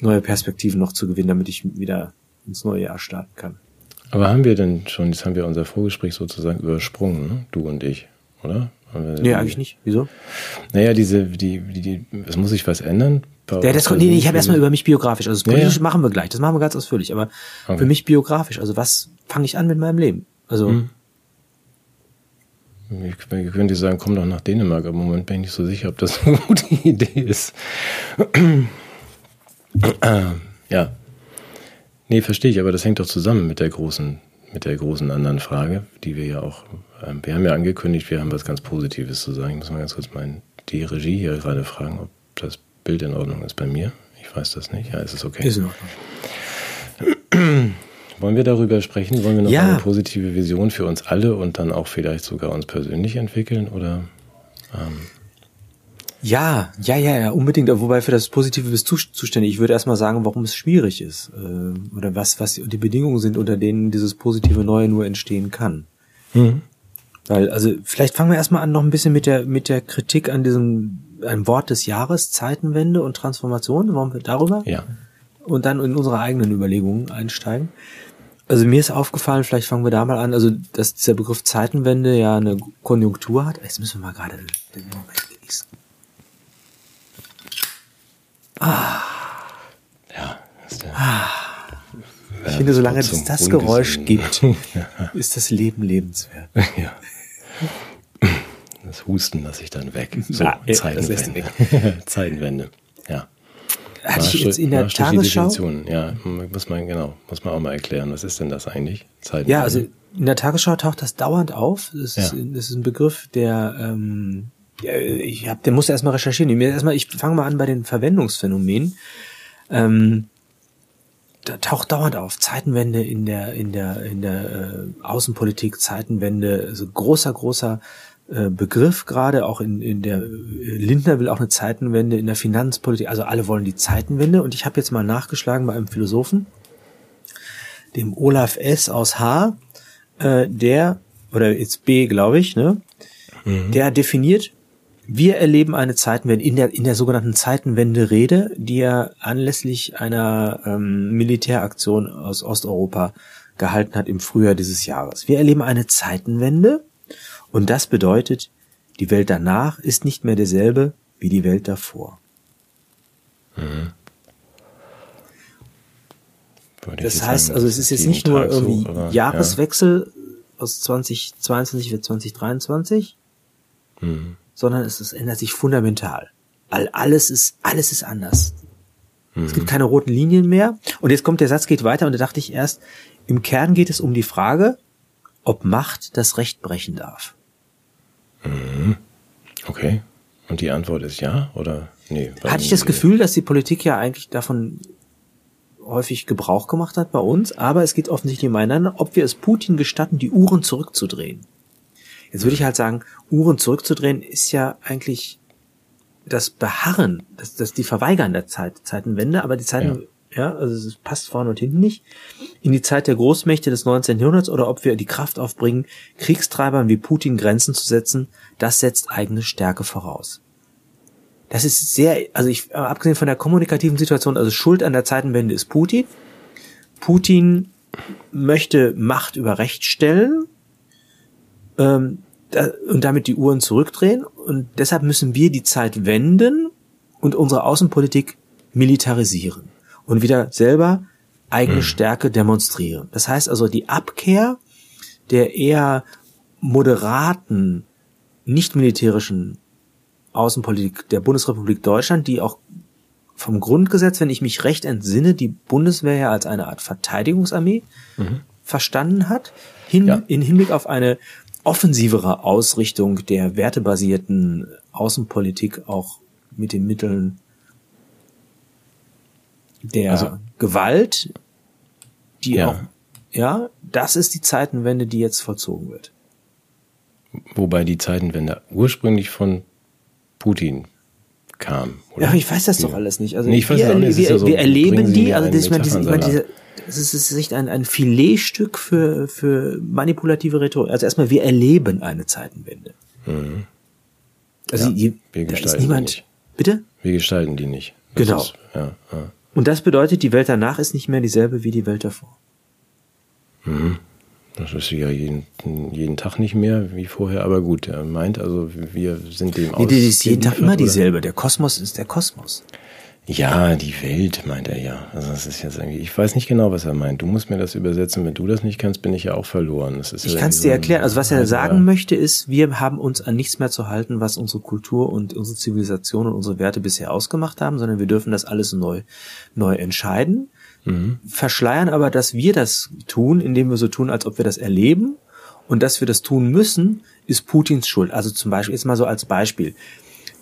neue Perspektiven noch zu gewinnen, damit ich wieder ins neue Jahr starten kann. Aber haben wir denn schon, jetzt haben wir unser Vorgespräch sozusagen übersprungen, ne? du und ich, oder? Nee, eigentlich nicht. Wieso? Naja, diese, die, die, die, es muss sich was ändern. Ja, das, nee, nee, ich habe erstmal über mich biografisch. Also das Politische ja, ja. machen wir gleich, das machen wir ganz ausführlich. Aber okay. für mich biografisch, also was fange ich an mit meinem Leben? Also. Hm. Ich, ich könnte sagen, komm doch nach Dänemark, aber im Moment bin ich nicht so sicher, ob das eine gute Idee ist. ja. Nee, verstehe ich, aber das hängt doch zusammen mit der großen, mit der großen anderen Frage, die wir ja auch, äh, wir haben ja angekündigt, wir haben was ganz Positives zu sagen. Ich muss mal ganz kurz meinen, die Regie hier gerade fragen, ob das Bild in Ordnung ist bei mir. Ich weiß das nicht. Ja, ist es okay. Ist in Ordnung. Wollen wir darüber sprechen? Wollen wir noch ja. eine positive Vision für uns alle und dann auch vielleicht sogar uns persönlich entwickeln? Oder ähm, ja, ja, ja, ja, unbedingt. Wobei für das Positive bist du zuständig. Ich würde erstmal sagen, warum es schwierig ist. Äh, oder was, was die Bedingungen sind, unter denen dieses positive Neue nur entstehen kann. Mhm. Weil, also, vielleicht fangen wir erstmal an noch ein bisschen mit der, mit der Kritik an diesem, ein Wort des Jahres, Zeitenwende und Transformation. Wollen wir darüber? Ja. Und dann in unsere eigenen Überlegungen einsteigen. Also mir ist aufgefallen, vielleicht fangen wir da mal an, also dass dieser Begriff Zeitenwende ja eine Konjunktur hat. Jetzt müssen wir mal gerade den Moment genießen. Ah. Ja, ist der. Ah. Ich finde, solange es das Geräusch gibt, ist das Leben lebenswert. Ja. Das Husten lasse ich dann weg. So, Na, Zeitenwende. Zeitenwende. Ja. Hatte ich jetzt in der Tagesschau? Ja, muss man, genau, muss man auch mal erklären. Was ist denn das eigentlich? Zeitenwende. Ja, also in der Tagesschau taucht das dauernd auf. Das ist, ja. das ist ein Begriff, der ähm, ich hab, der musste erstmal recherchieren. Erstmal, ich fange mal an bei den Verwendungsphänomenen. Ähm, da taucht dauernd auf Zeitenwende in der in der in der äh, Außenpolitik, Zeitenwende, also großer großer äh, Begriff gerade auch in in der äh, Lindner will auch eine Zeitenwende in der Finanzpolitik. Also alle wollen die Zeitenwende und ich habe jetzt mal nachgeschlagen bei einem Philosophen, dem Olaf S aus H, äh, der oder jetzt B, glaube ich, ne? Mhm. Der definiert wir erleben eine Zeitenwende in der, in der sogenannten Zeitenwende-Rede, die er anlässlich einer ähm, Militäraktion aus Osteuropa gehalten hat im Frühjahr dieses Jahres. Wir erleben eine Zeitenwende und das bedeutet, die Welt danach ist nicht mehr derselbe wie die Welt davor. Mhm. Das heißt, also es ist jetzt nicht nur irgendwie so, Jahreswechsel ja. aus 2022 wird 2023, mhm sondern es, es ändert sich fundamental. All, alles ist, alles ist anders. Mhm. Es gibt mhm. keine roten Linien mehr. Und jetzt kommt der Satz geht weiter und da dachte ich erst, im Kern geht es um die Frage, ob Macht das Recht brechen darf. Mhm. Okay. Und die Antwort ist ja oder nee? Hatte ich das Gefühl, dass die Politik ja eigentlich davon häufig Gebrauch gemacht hat bei uns, aber es geht offensichtlich umeinander, ob wir es Putin gestatten, die Uhren zurückzudrehen. Jetzt würde ich halt sagen, Uhren zurückzudrehen ist ja eigentlich das Beharren, das, das die Verweigern der Zeit, Zeitenwende, aber die Zeiten, ja. ja, also es passt vorne und hinten nicht, in die Zeit der Großmächte des 19. Jahrhunderts oder ob wir die Kraft aufbringen, Kriegstreibern wie Putin Grenzen zu setzen, das setzt eigene Stärke voraus. Das ist sehr, also ich, abgesehen von der kommunikativen Situation, also Schuld an der Zeitenwende ist Putin. Putin möchte Macht über Recht stellen, ähm, da, und damit die Uhren zurückdrehen. Und deshalb müssen wir die Zeit wenden und unsere Außenpolitik militarisieren und wieder selber eigene mhm. Stärke demonstrieren. Das heißt also die Abkehr der eher moderaten, nicht militärischen Außenpolitik der Bundesrepublik Deutschland, die auch vom Grundgesetz, wenn ich mich recht entsinne, die Bundeswehr ja als eine Art Verteidigungsarmee mhm. verstanden hat, hin, ja. in Hinblick auf eine offensivere Ausrichtung der wertebasierten Außenpolitik auch mit den Mitteln der also, Gewalt, die ja. auch, ja, das ist die Zeitenwende, die jetzt vollzogen wird. Wobei die Zeitenwende ursprünglich von Putin kam. Oder? Ja, ich weiß das doch alles nicht. Also nee, ich weiß wir, nicht. Wir, ja so, wir erleben die, also diese, man diese, es ist, es ist echt ein, ein Filetstück für, für manipulative Rhetorik. Also erstmal, wir erleben eine Zeitenwende. Mhm. Also ja, je, wir gestalten ist niemand. die nicht. Bitte? Wir gestalten die nicht. Das Genau. Ist, ja, ja. Und das bedeutet, die Welt danach ist nicht mehr dieselbe wie die Welt davor. Das ist ja jeden, jeden Tag nicht mehr wie vorher, aber gut, er meint also, wir sind dem Nee, die ist jeden Tag immer dieselbe. Der Kosmos ist der Kosmos. Ja, die Welt meint er ja. Also das ist jetzt irgendwie, ich weiß nicht genau, was er meint. Du musst mir das übersetzen. Wenn du das nicht kannst, bin ich ja auch verloren. Das ist Ich kann es dir so erklären. Also was er halber- sagen möchte ist, wir haben uns an nichts mehr zu halten, was unsere Kultur und unsere Zivilisation und unsere Werte bisher ausgemacht haben, sondern wir dürfen das alles neu, neu entscheiden. Verschleiern aber, dass wir das tun, indem wir so tun, als ob wir das erleben. Und dass wir das tun müssen, ist Putins Schuld. Also zum Beispiel, jetzt mal so als Beispiel.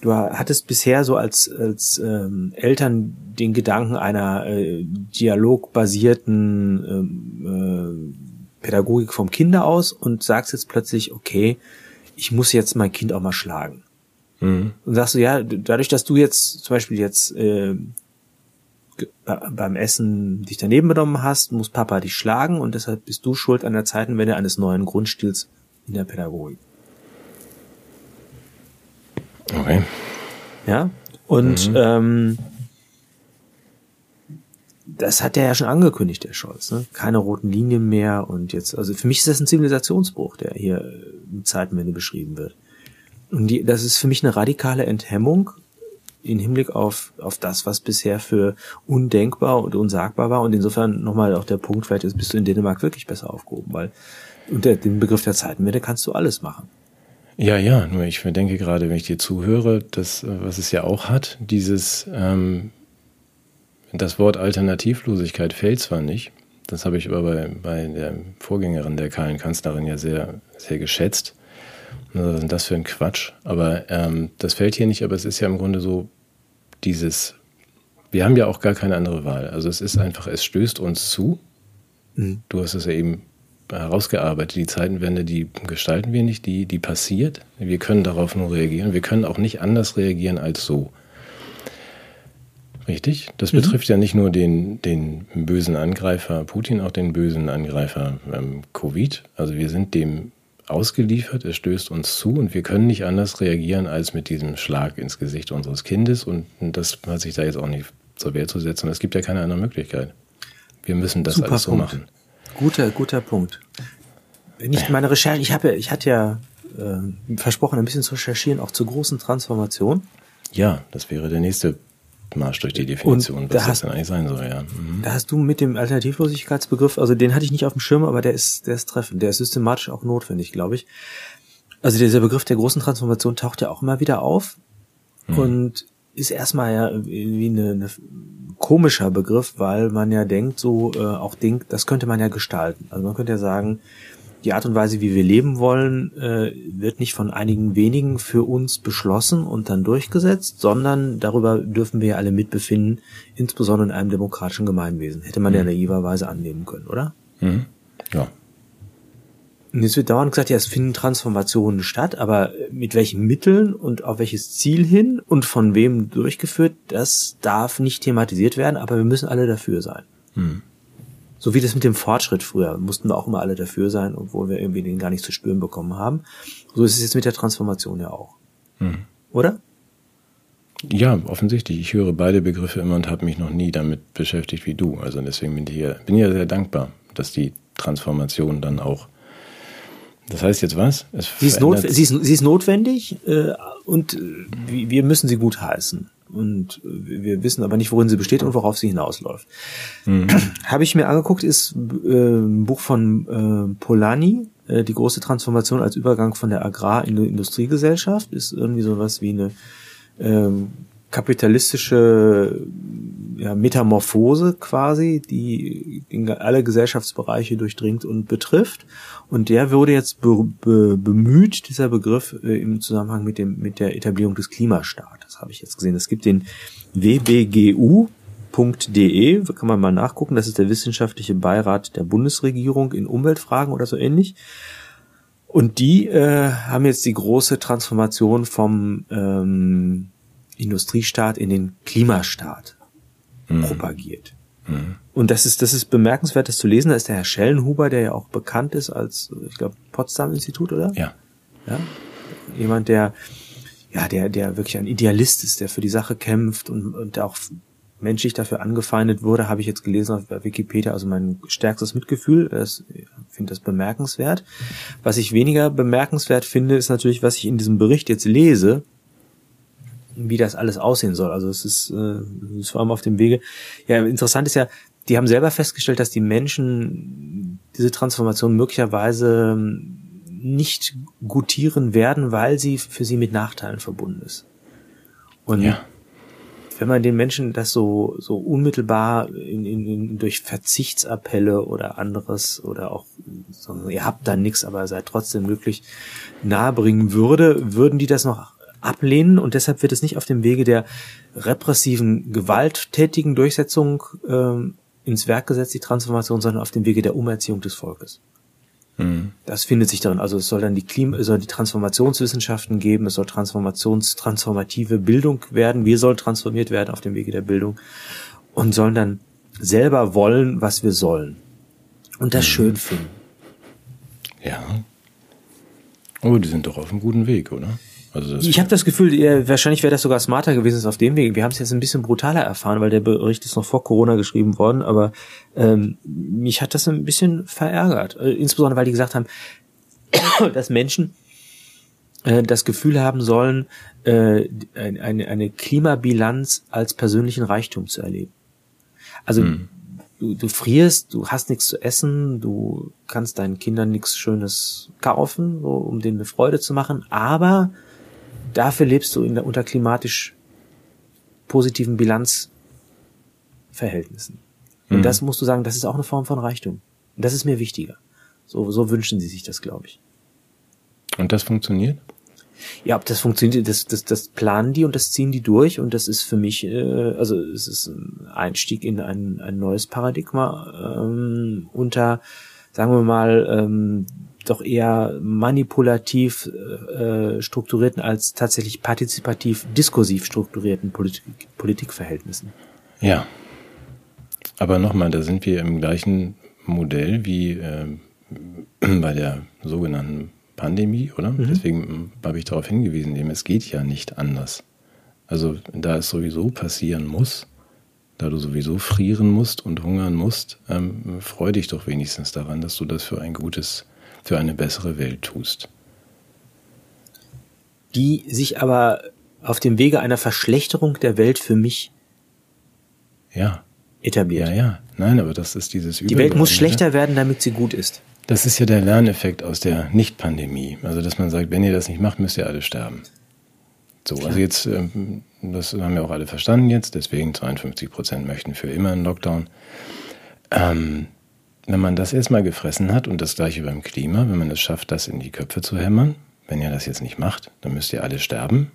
Du hattest bisher so als, als ähm, Eltern den Gedanken einer äh, dialogbasierten ähm, äh, Pädagogik vom Kinder aus und sagst jetzt plötzlich, okay, ich muss jetzt mein Kind auch mal schlagen. Und sagst du, ja, dadurch, dass du jetzt zum Beispiel jetzt äh, beim Essen dich daneben benommen hast, muss Papa dich schlagen und deshalb bist du schuld an der Zeitenwende eines neuen Grundstils in der Pädagogik. Okay. Ja. Und ähm, das hat er ja schon angekündigt, der Scholz. Ne? Keine roten Linien mehr und jetzt, also für mich ist das ein Zivilisationsbruch, der hier in Zeitenwende beschrieben wird. Und die, das ist für mich eine radikale Enthemmung im Hinblick auf, auf das, was bisher für undenkbar und unsagbar war. Und insofern nochmal auch der Punkt, vielleicht ist, bist du in Dänemark wirklich besser aufgehoben, weil unter dem Begriff der Zeitenwende kannst du alles machen. Ja, ja, nur ich denke gerade, wenn ich dir zuhöre, das, äh, was es ja auch hat, dieses, ähm, das Wort Alternativlosigkeit fällt zwar nicht, das habe ich aber bei, bei der Vorgängerin der kahlen Kanzlerin ja sehr, sehr geschätzt. Was ist denn das für ein Quatsch? Aber ähm, das fällt hier nicht, aber es ist ja im Grunde so dieses, wir haben ja auch gar keine andere Wahl. Also es ist einfach, es stößt uns zu. Du hast es ja eben herausgearbeitet. Die Zeitenwende, die gestalten wir nicht, die, die passiert. Wir können darauf nur reagieren. Wir können auch nicht anders reagieren als so. Richtig? Das betrifft ja nicht nur den, den bösen Angreifer Putin, auch den bösen Angreifer ähm, Covid. Also wir sind dem ausgeliefert, es stößt uns zu und wir können nicht anders reagieren als mit diesem Schlag ins Gesicht unseres Kindes. Und das hat sich da jetzt auch nicht zur Wehr zu setzen. Es gibt ja keine andere Möglichkeit. Wir müssen das Super alles so Punkt. machen. Guter, guter Punkt. Wenn ich meine Recherche, ich habe ja, ich hatte ja äh, versprochen, ein bisschen zu recherchieren, auch zur großen Transformation. Ja, das wäre der nächste Marsch durch die Definition, da was das hast- denn eigentlich sein soll, ja. Mhm. Da hast du mit dem Alternativlosigkeitsbegriff, also den hatte ich nicht auf dem Schirm, aber der ist, der ist treffend, der ist systematisch auch notwendig, glaube ich. Also dieser Begriff der großen Transformation taucht ja auch immer wieder auf und ist erstmal ja wie eine, eine komischer Begriff, weil man ja denkt, so äh, auch denkt, das könnte man ja gestalten. Also man könnte ja sagen, die Art und Weise, wie wir leben wollen, äh, wird nicht von einigen wenigen für uns beschlossen und dann durchgesetzt, sondern darüber dürfen wir ja alle mitbefinden, insbesondere in einem demokratischen Gemeinwesen. Hätte man ja naiverweise annehmen können, oder? Mhm. Ja. Und jetzt wird dauernd gesagt, ja, es finden Transformationen statt, aber mit welchen Mitteln und auf welches Ziel hin und von wem durchgeführt, das darf nicht thematisiert werden, aber wir müssen alle dafür sein. So wie das mit dem Fortschritt früher, mussten wir auch immer alle dafür sein, obwohl wir irgendwie den gar nicht zu spüren bekommen haben. So ist es jetzt mit der Transformation ja auch. Oder? Ja, offensichtlich. Ich höre beide Begriffe immer und habe mich noch nie damit beschäftigt wie du. Also deswegen bin ich hier, bin ja sehr dankbar, dass die Transformation dann auch. Das heißt jetzt was? Sie ist, not, sie ist, sie ist notwendig äh, und äh, wir müssen sie gut heißen. Und äh, wir wissen aber nicht, worin sie besteht und worauf sie hinausläuft. Habe ich mir angeguckt, ist äh, ein Buch von äh, Polanyi, die große Transformation als Übergang von der Agrar- in die Industriegesellschaft. Ist irgendwie sowas wie eine ähm, kapitalistische ja, Metamorphose quasi, die in alle Gesellschaftsbereiche durchdringt und betrifft. Und der wurde jetzt be be bemüht, dieser Begriff äh, im Zusammenhang mit dem mit der Etablierung des Klimastaates, habe ich jetzt gesehen. Es gibt den WBGU. .de, da kann man mal nachgucken, das ist der wissenschaftliche Beirat der Bundesregierung in Umweltfragen oder so ähnlich. Und die äh, haben jetzt die große Transformation vom ähm, Industriestaat in den Klimastaat propagiert. Mhm. Und das ist, das ist bemerkenswert, das zu lesen. Da ist der Herr Schellenhuber, der ja auch bekannt ist als, ich glaube, Potsdam-Institut, oder? Ja. Ja. Jemand, der, ja, der, der wirklich ein Idealist ist, der für die Sache kämpft und, und auch menschlich dafür angefeindet wurde, habe ich jetzt gelesen auf Wikipedia, also mein stärkstes Mitgefühl. Ich finde das bemerkenswert. Was ich weniger bemerkenswert finde, ist natürlich, was ich in diesem Bericht jetzt lese, wie das alles aussehen soll. Also es ist, äh, ist vor allem auf dem Wege. Ja, interessant ist ja, die haben selber festgestellt, dass die Menschen diese Transformation möglicherweise nicht gutieren werden, weil sie für sie mit Nachteilen verbunden ist. Und ja. wenn man den Menschen das so, so unmittelbar in, in, in, durch Verzichtsappelle oder anderes oder auch so, ihr habt da nichts, aber seid trotzdem glücklich nahebringen würde, würden die das noch ablehnen und deshalb wird es nicht auf dem Wege der repressiven, gewalttätigen Durchsetzung ähm, ins Werk gesetzt, die Transformation, sondern auf dem Wege der Umerziehung des Volkes. Mhm. Das findet sich darin. Also es soll dann die Klima, es soll die Transformationswissenschaften geben, es soll Transformations, transformative Bildung werden. Wir sollen transformiert werden auf dem Wege der Bildung und sollen dann selber wollen, was wir sollen. Und das mhm. schön finden. Ja. Aber die sind doch auf einem guten Weg, oder? Also ich habe das Gefühl, wahrscheinlich wäre das sogar smarter gewesen auf dem Weg. Wir haben es jetzt ein bisschen brutaler erfahren, weil der Bericht ist noch vor Corona geschrieben worden, aber ähm, mich hat das ein bisschen verärgert. Äh, insbesondere, weil die gesagt haben, dass Menschen äh, das Gefühl haben sollen, äh, eine, eine Klimabilanz als persönlichen Reichtum zu erleben. Also hm. du, du frierst, du hast nichts zu essen, du kannst deinen Kindern nichts Schönes kaufen, so, um denen eine Freude zu machen, aber dafür lebst du in der, unter klimatisch positiven Bilanzverhältnissen. Und mhm. das musst du sagen, das ist auch eine Form von Reichtum. Und das ist mir wichtiger. So, so wünschen sie sich das, glaube ich. Und das funktioniert? Ja, ob das funktioniert, das, das, das planen die und das ziehen die durch und das ist für mich, äh, also es ist ein Einstieg in ein, ein neues Paradigma ähm, unter, sagen wir mal, ähm, doch eher manipulativ äh, strukturierten als tatsächlich partizipativ diskursiv strukturierten Politik, Politikverhältnissen. Ja. Aber nochmal, da sind wir im gleichen Modell wie äh, bei der sogenannten Pandemie, oder? Mhm. Deswegen habe ich darauf hingewiesen, eben, es geht ja nicht anders. Also da es sowieso passieren muss, da du sowieso frieren musst und hungern musst, ähm, freu dich doch wenigstens daran, dass du das für ein gutes für eine bessere Welt tust. Die sich aber auf dem Wege einer Verschlechterung der Welt für mich ja. etabliert. Ja, ja. Nein, aber das ist dieses Die Welt muss schlechter werden, damit sie gut ist. Das ist ja der Lerneffekt aus der Nicht-Pandemie. Also, dass man sagt, wenn ihr das nicht macht, müsst ihr alle sterben. So, Klar. also jetzt, ähm, das haben wir auch alle verstanden jetzt, deswegen 52 Prozent möchten für immer einen Lockdown. Ähm, wenn man das erstmal gefressen hat und das gleiche beim Klima, wenn man es schafft, das in die Köpfe zu hämmern, wenn ihr das jetzt nicht macht, dann müsst ihr alle sterben,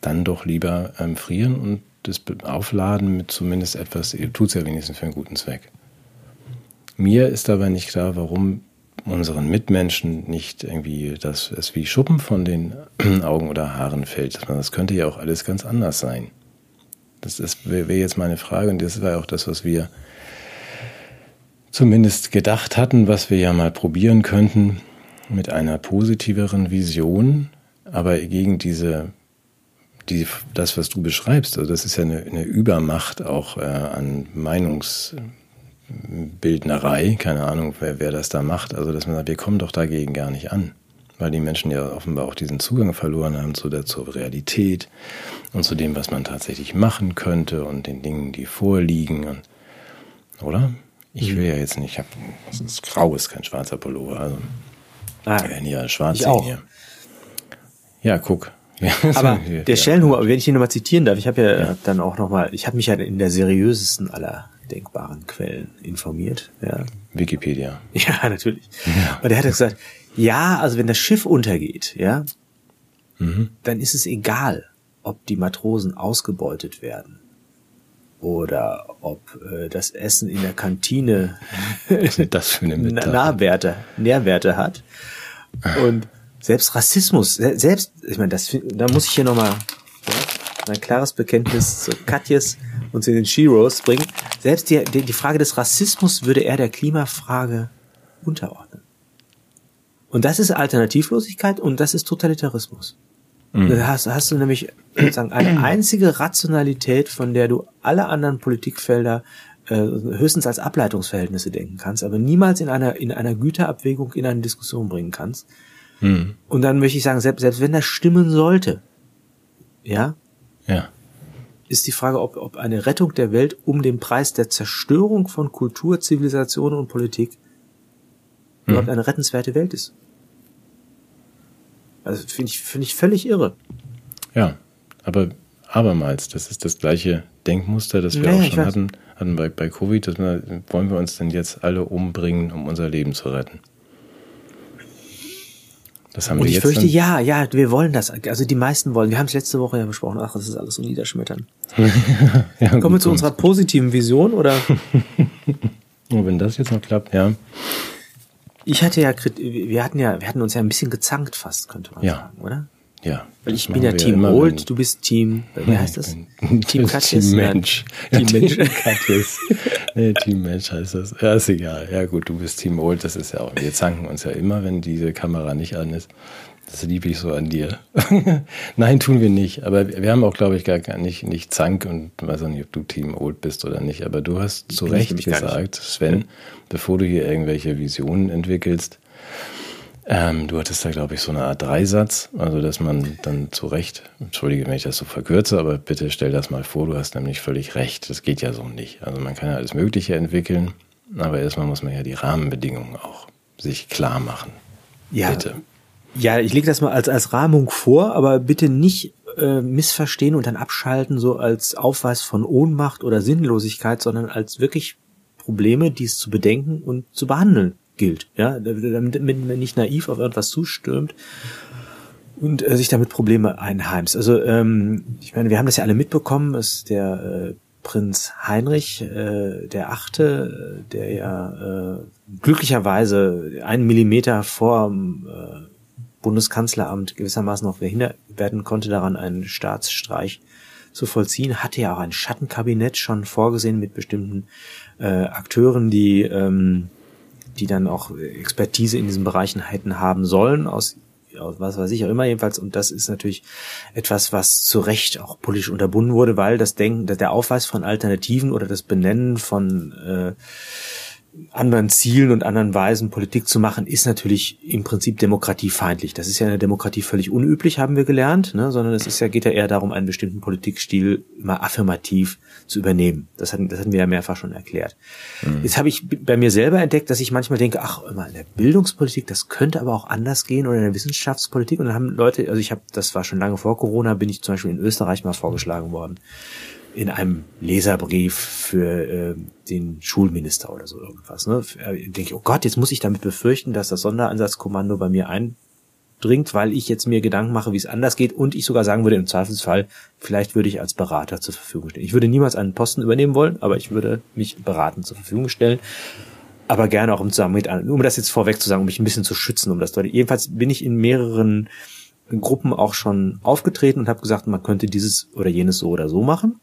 dann doch lieber ähm, frieren und das aufladen mit zumindest etwas, ihr tut es ja wenigstens für einen guten Zweck. Mir ist aber nicht klar, warum unseren Mitmenschen nicht irgendwie das es wie Schuppen von den Augen oder Haaren fällt. Das könnte ja auch alles ganz anders sein. Das, das wäre jetzt meine Frage und das war auch das, was wir zumindest gedacht hatten, was wir ja mal probieren könnten mit einer positiveren Vision, aber gegen diese, die, das, was du beschreibst, also das ist ja eine, eine Übermacht auch äh, an Meinungsbildnerei, keine Ahnung, wer, wer das da macht, also dass man sagt, wir kommen doch dagegen gar nicht an, weil die Menschen ja offenbar auch diesen Zugang verloren haben zu der zur Realität und zu dem, was man tatsächlich machen könnte und den Dingen, die vorliegen, und, oder? Ich will ja jetzt nicht, ich hab, es ist grau, ist kein schwarzer Pullover. Also, ah, hier schwarz sehen hier. Ja, guck. Aber der Schellenhuber, wenn ich ihn nochmal zitieren darf, ich habe ja, ja, dann auch nochmal, ich habe mich ja in der seriösesten aller denkbaren Quellen informiert. Ja. Wikipedia. Ja, natürlich. Ja. Und er hat gesagt, ja, also wenn das Schiff untergeht, ja, mhm. dann ist es egal, ob die Matrosen ausgebeutet werden oder ob äh, das Essen in der Kantine das Nährwerte, Nährwerte hat. Und selbst Rassismus, selbst, ich meine, das, da muss ich hier nochmal ja, ein klares Bekenntnis zu Katjes uns in den Sheroes bringen. Selbst die, die, die Frage des Rassismus würde er der Klimafrage unterordnen. Und das ist Alternativlosigkeit und das ist Totalitarismus. Mhm. Da hast, hast du nämlich sozusagen eine einzige Rationalität, von der du alle anderen Politikfelder äh, höchstens als Ableitungsverhältnisse denken kannst, aber niemals in einer, in einer Güterabwägung in eine Diskussion bringen kannst. Mhm. Und dann möchte ich sagen, selbst, selbst wenn das stimmen sollte, ja, ja. ist die Frage, ob, ob eine Rettung der Welt um den Preis der Zerstörung von Kultur, Zivilisation und Politik mhm. überhaupt eine rettenswerte Welt ist. Also finde ich, finde ich völlig irre. Ja, aber abermals, das ist das gleiche Denkmuster, das wir naja, auch schon hatten, hatten bei, bei Covid, dass wir, wollen wir uns denn jetzt alle umbringen, um unser Leben zu retten? Das haben Und wir ich jetzt fürchte, ja, ja, wir wollen das. Also die meisten wollen. Wir haben es letzte Woche ja besprochen. Ach, das ist alles so niederschmettern. ja, Kommen wir zu unserer positiven Vision, oder? Wenn das jetzt noch klappt, ja. Ich hatte ja, wir hatten ja, wir hatten uns ja ein bisschen gezankt fast, könnte man ja. sagen, oder? Ja. Weil ich bin ja Team ja Old, du bist Team, wie heißt das? Team Katjes? Team Mensch. Team Mensch. Katjes. nee, Team Mensch heißt das. Ja, ist egal. Ja gut, du bist Team Old, das ist ja auch, wir zanken uns ja immer, wenn diese Kamera nicht an ist. Das liebe ich so an dir. Nein, tun wir nicht. Aber wir haben auch, glaube ich, gar nicht, nicht Zank und weiß auch nicht, ob du Team Old bist oder nicht. Aber du hast zu Recht gesagt, Sven, bevor du hier irgendwelche Visionen entwickelst, ähm, du hattest da, glaube ich, so eine Art Dreisatz, also dass man dann zu Recht, entschuldige, wenn ich das so verkürze, aber bitte stell das mal vor, du hast nämlich völlig recht. Das geht ja so nicht. Also man kann ja alles Mögliche entwickeln, aber erstmal muss man ja die Rahmenbedingungen auch sich klar machen. Ja, bitte. Ja, ich lege das mal als, als Rahmung vor, aber bitte nicht äh, missverstehen und dann abschalten, so als Aufweis von Ohnmacht oder Sinnlosigkeit, sondern als wirklich Probleme, die es zu bedenken und zu behandeln gilt. Ja, damit man nicht naiv auf irgendwas zustürmt und äh, sich damit Probleme einheimst. Also ähm, ich meine, wir haben das ja alle mitbekommen, dass der äh, Prinz Heinrich, äh, der Achte, der ja äh, glücklicherweise einen Millimeter vor äh, Bundeskanzleramt gewissermaßen noch verhindert werden konnte, daran einen Staatsstreich zu vollziehen, hatte ja auch ein Schattenkabinett schon vorgesehen mit bestimmten äh, Akteuren, die ähm, die dann auch Expertise in diesen Bereichen hätten haben sollen, aus, aus was weiß ich auch immer jedenfalls. Und das ist natürlich etwas, was zu Recht auch politisch unterbunden wurde, weil das Denken, der Aufweis von Alternativen oder das Benennen von äh, anderen Zielen und anderen Weisen Politik zu machen, ist natürlich im Prinzip demokratiefeindlich. Das ist ja in der Demokratie völlig unüblich, haben wir gelernt, ne? sondern es ist ja, geht ja eher darum, einen bestimmten Politikstil immer affirmativ zu übernehmen. Das hatten, das hatten wir ja mehrfach schon erklärt. Mhm. Jetzt habe ich bei mir selber entdeckt, dass ich manchmal denke, ach, immer in der Bildungspolitik, das könnte aber auch anders gehen oder in der Wissenschaftspolitik. Und dann haben Leute, also ich habe, das war schon lange vor Corona, bin ich zum Beispiel in Österreich mal vorgeschlagen worden in einem Leserbrief für äh, den Schulminister oder so irgendwas. Ne? Äh, denke ich, oh Gott, jetzt muss ich damit befürchten, dass das Sonderansatzkommando bei mir eindringt, weil ich jetzt mir Gedanken mache, wie es anders geht und ich sogar sagen würde, im Zweifelsfall, vielleicht würde ich als Berater zur Verfügung stellen. Ich würde niemals einen Posten übernehmen wollen, aber ich würde mich beraten zur Verfügung stellen. Aber gerne auch im Zusammenhang mit anderen, um das jetzt vorweg zu sagen, um mich ein bisschen zu schützen, um das dort. Jedenfalls bin ich in mehreren Gruppen auch schon aufgetreten und habe gesagt, man könnte dieses oder jenes so oder so machen.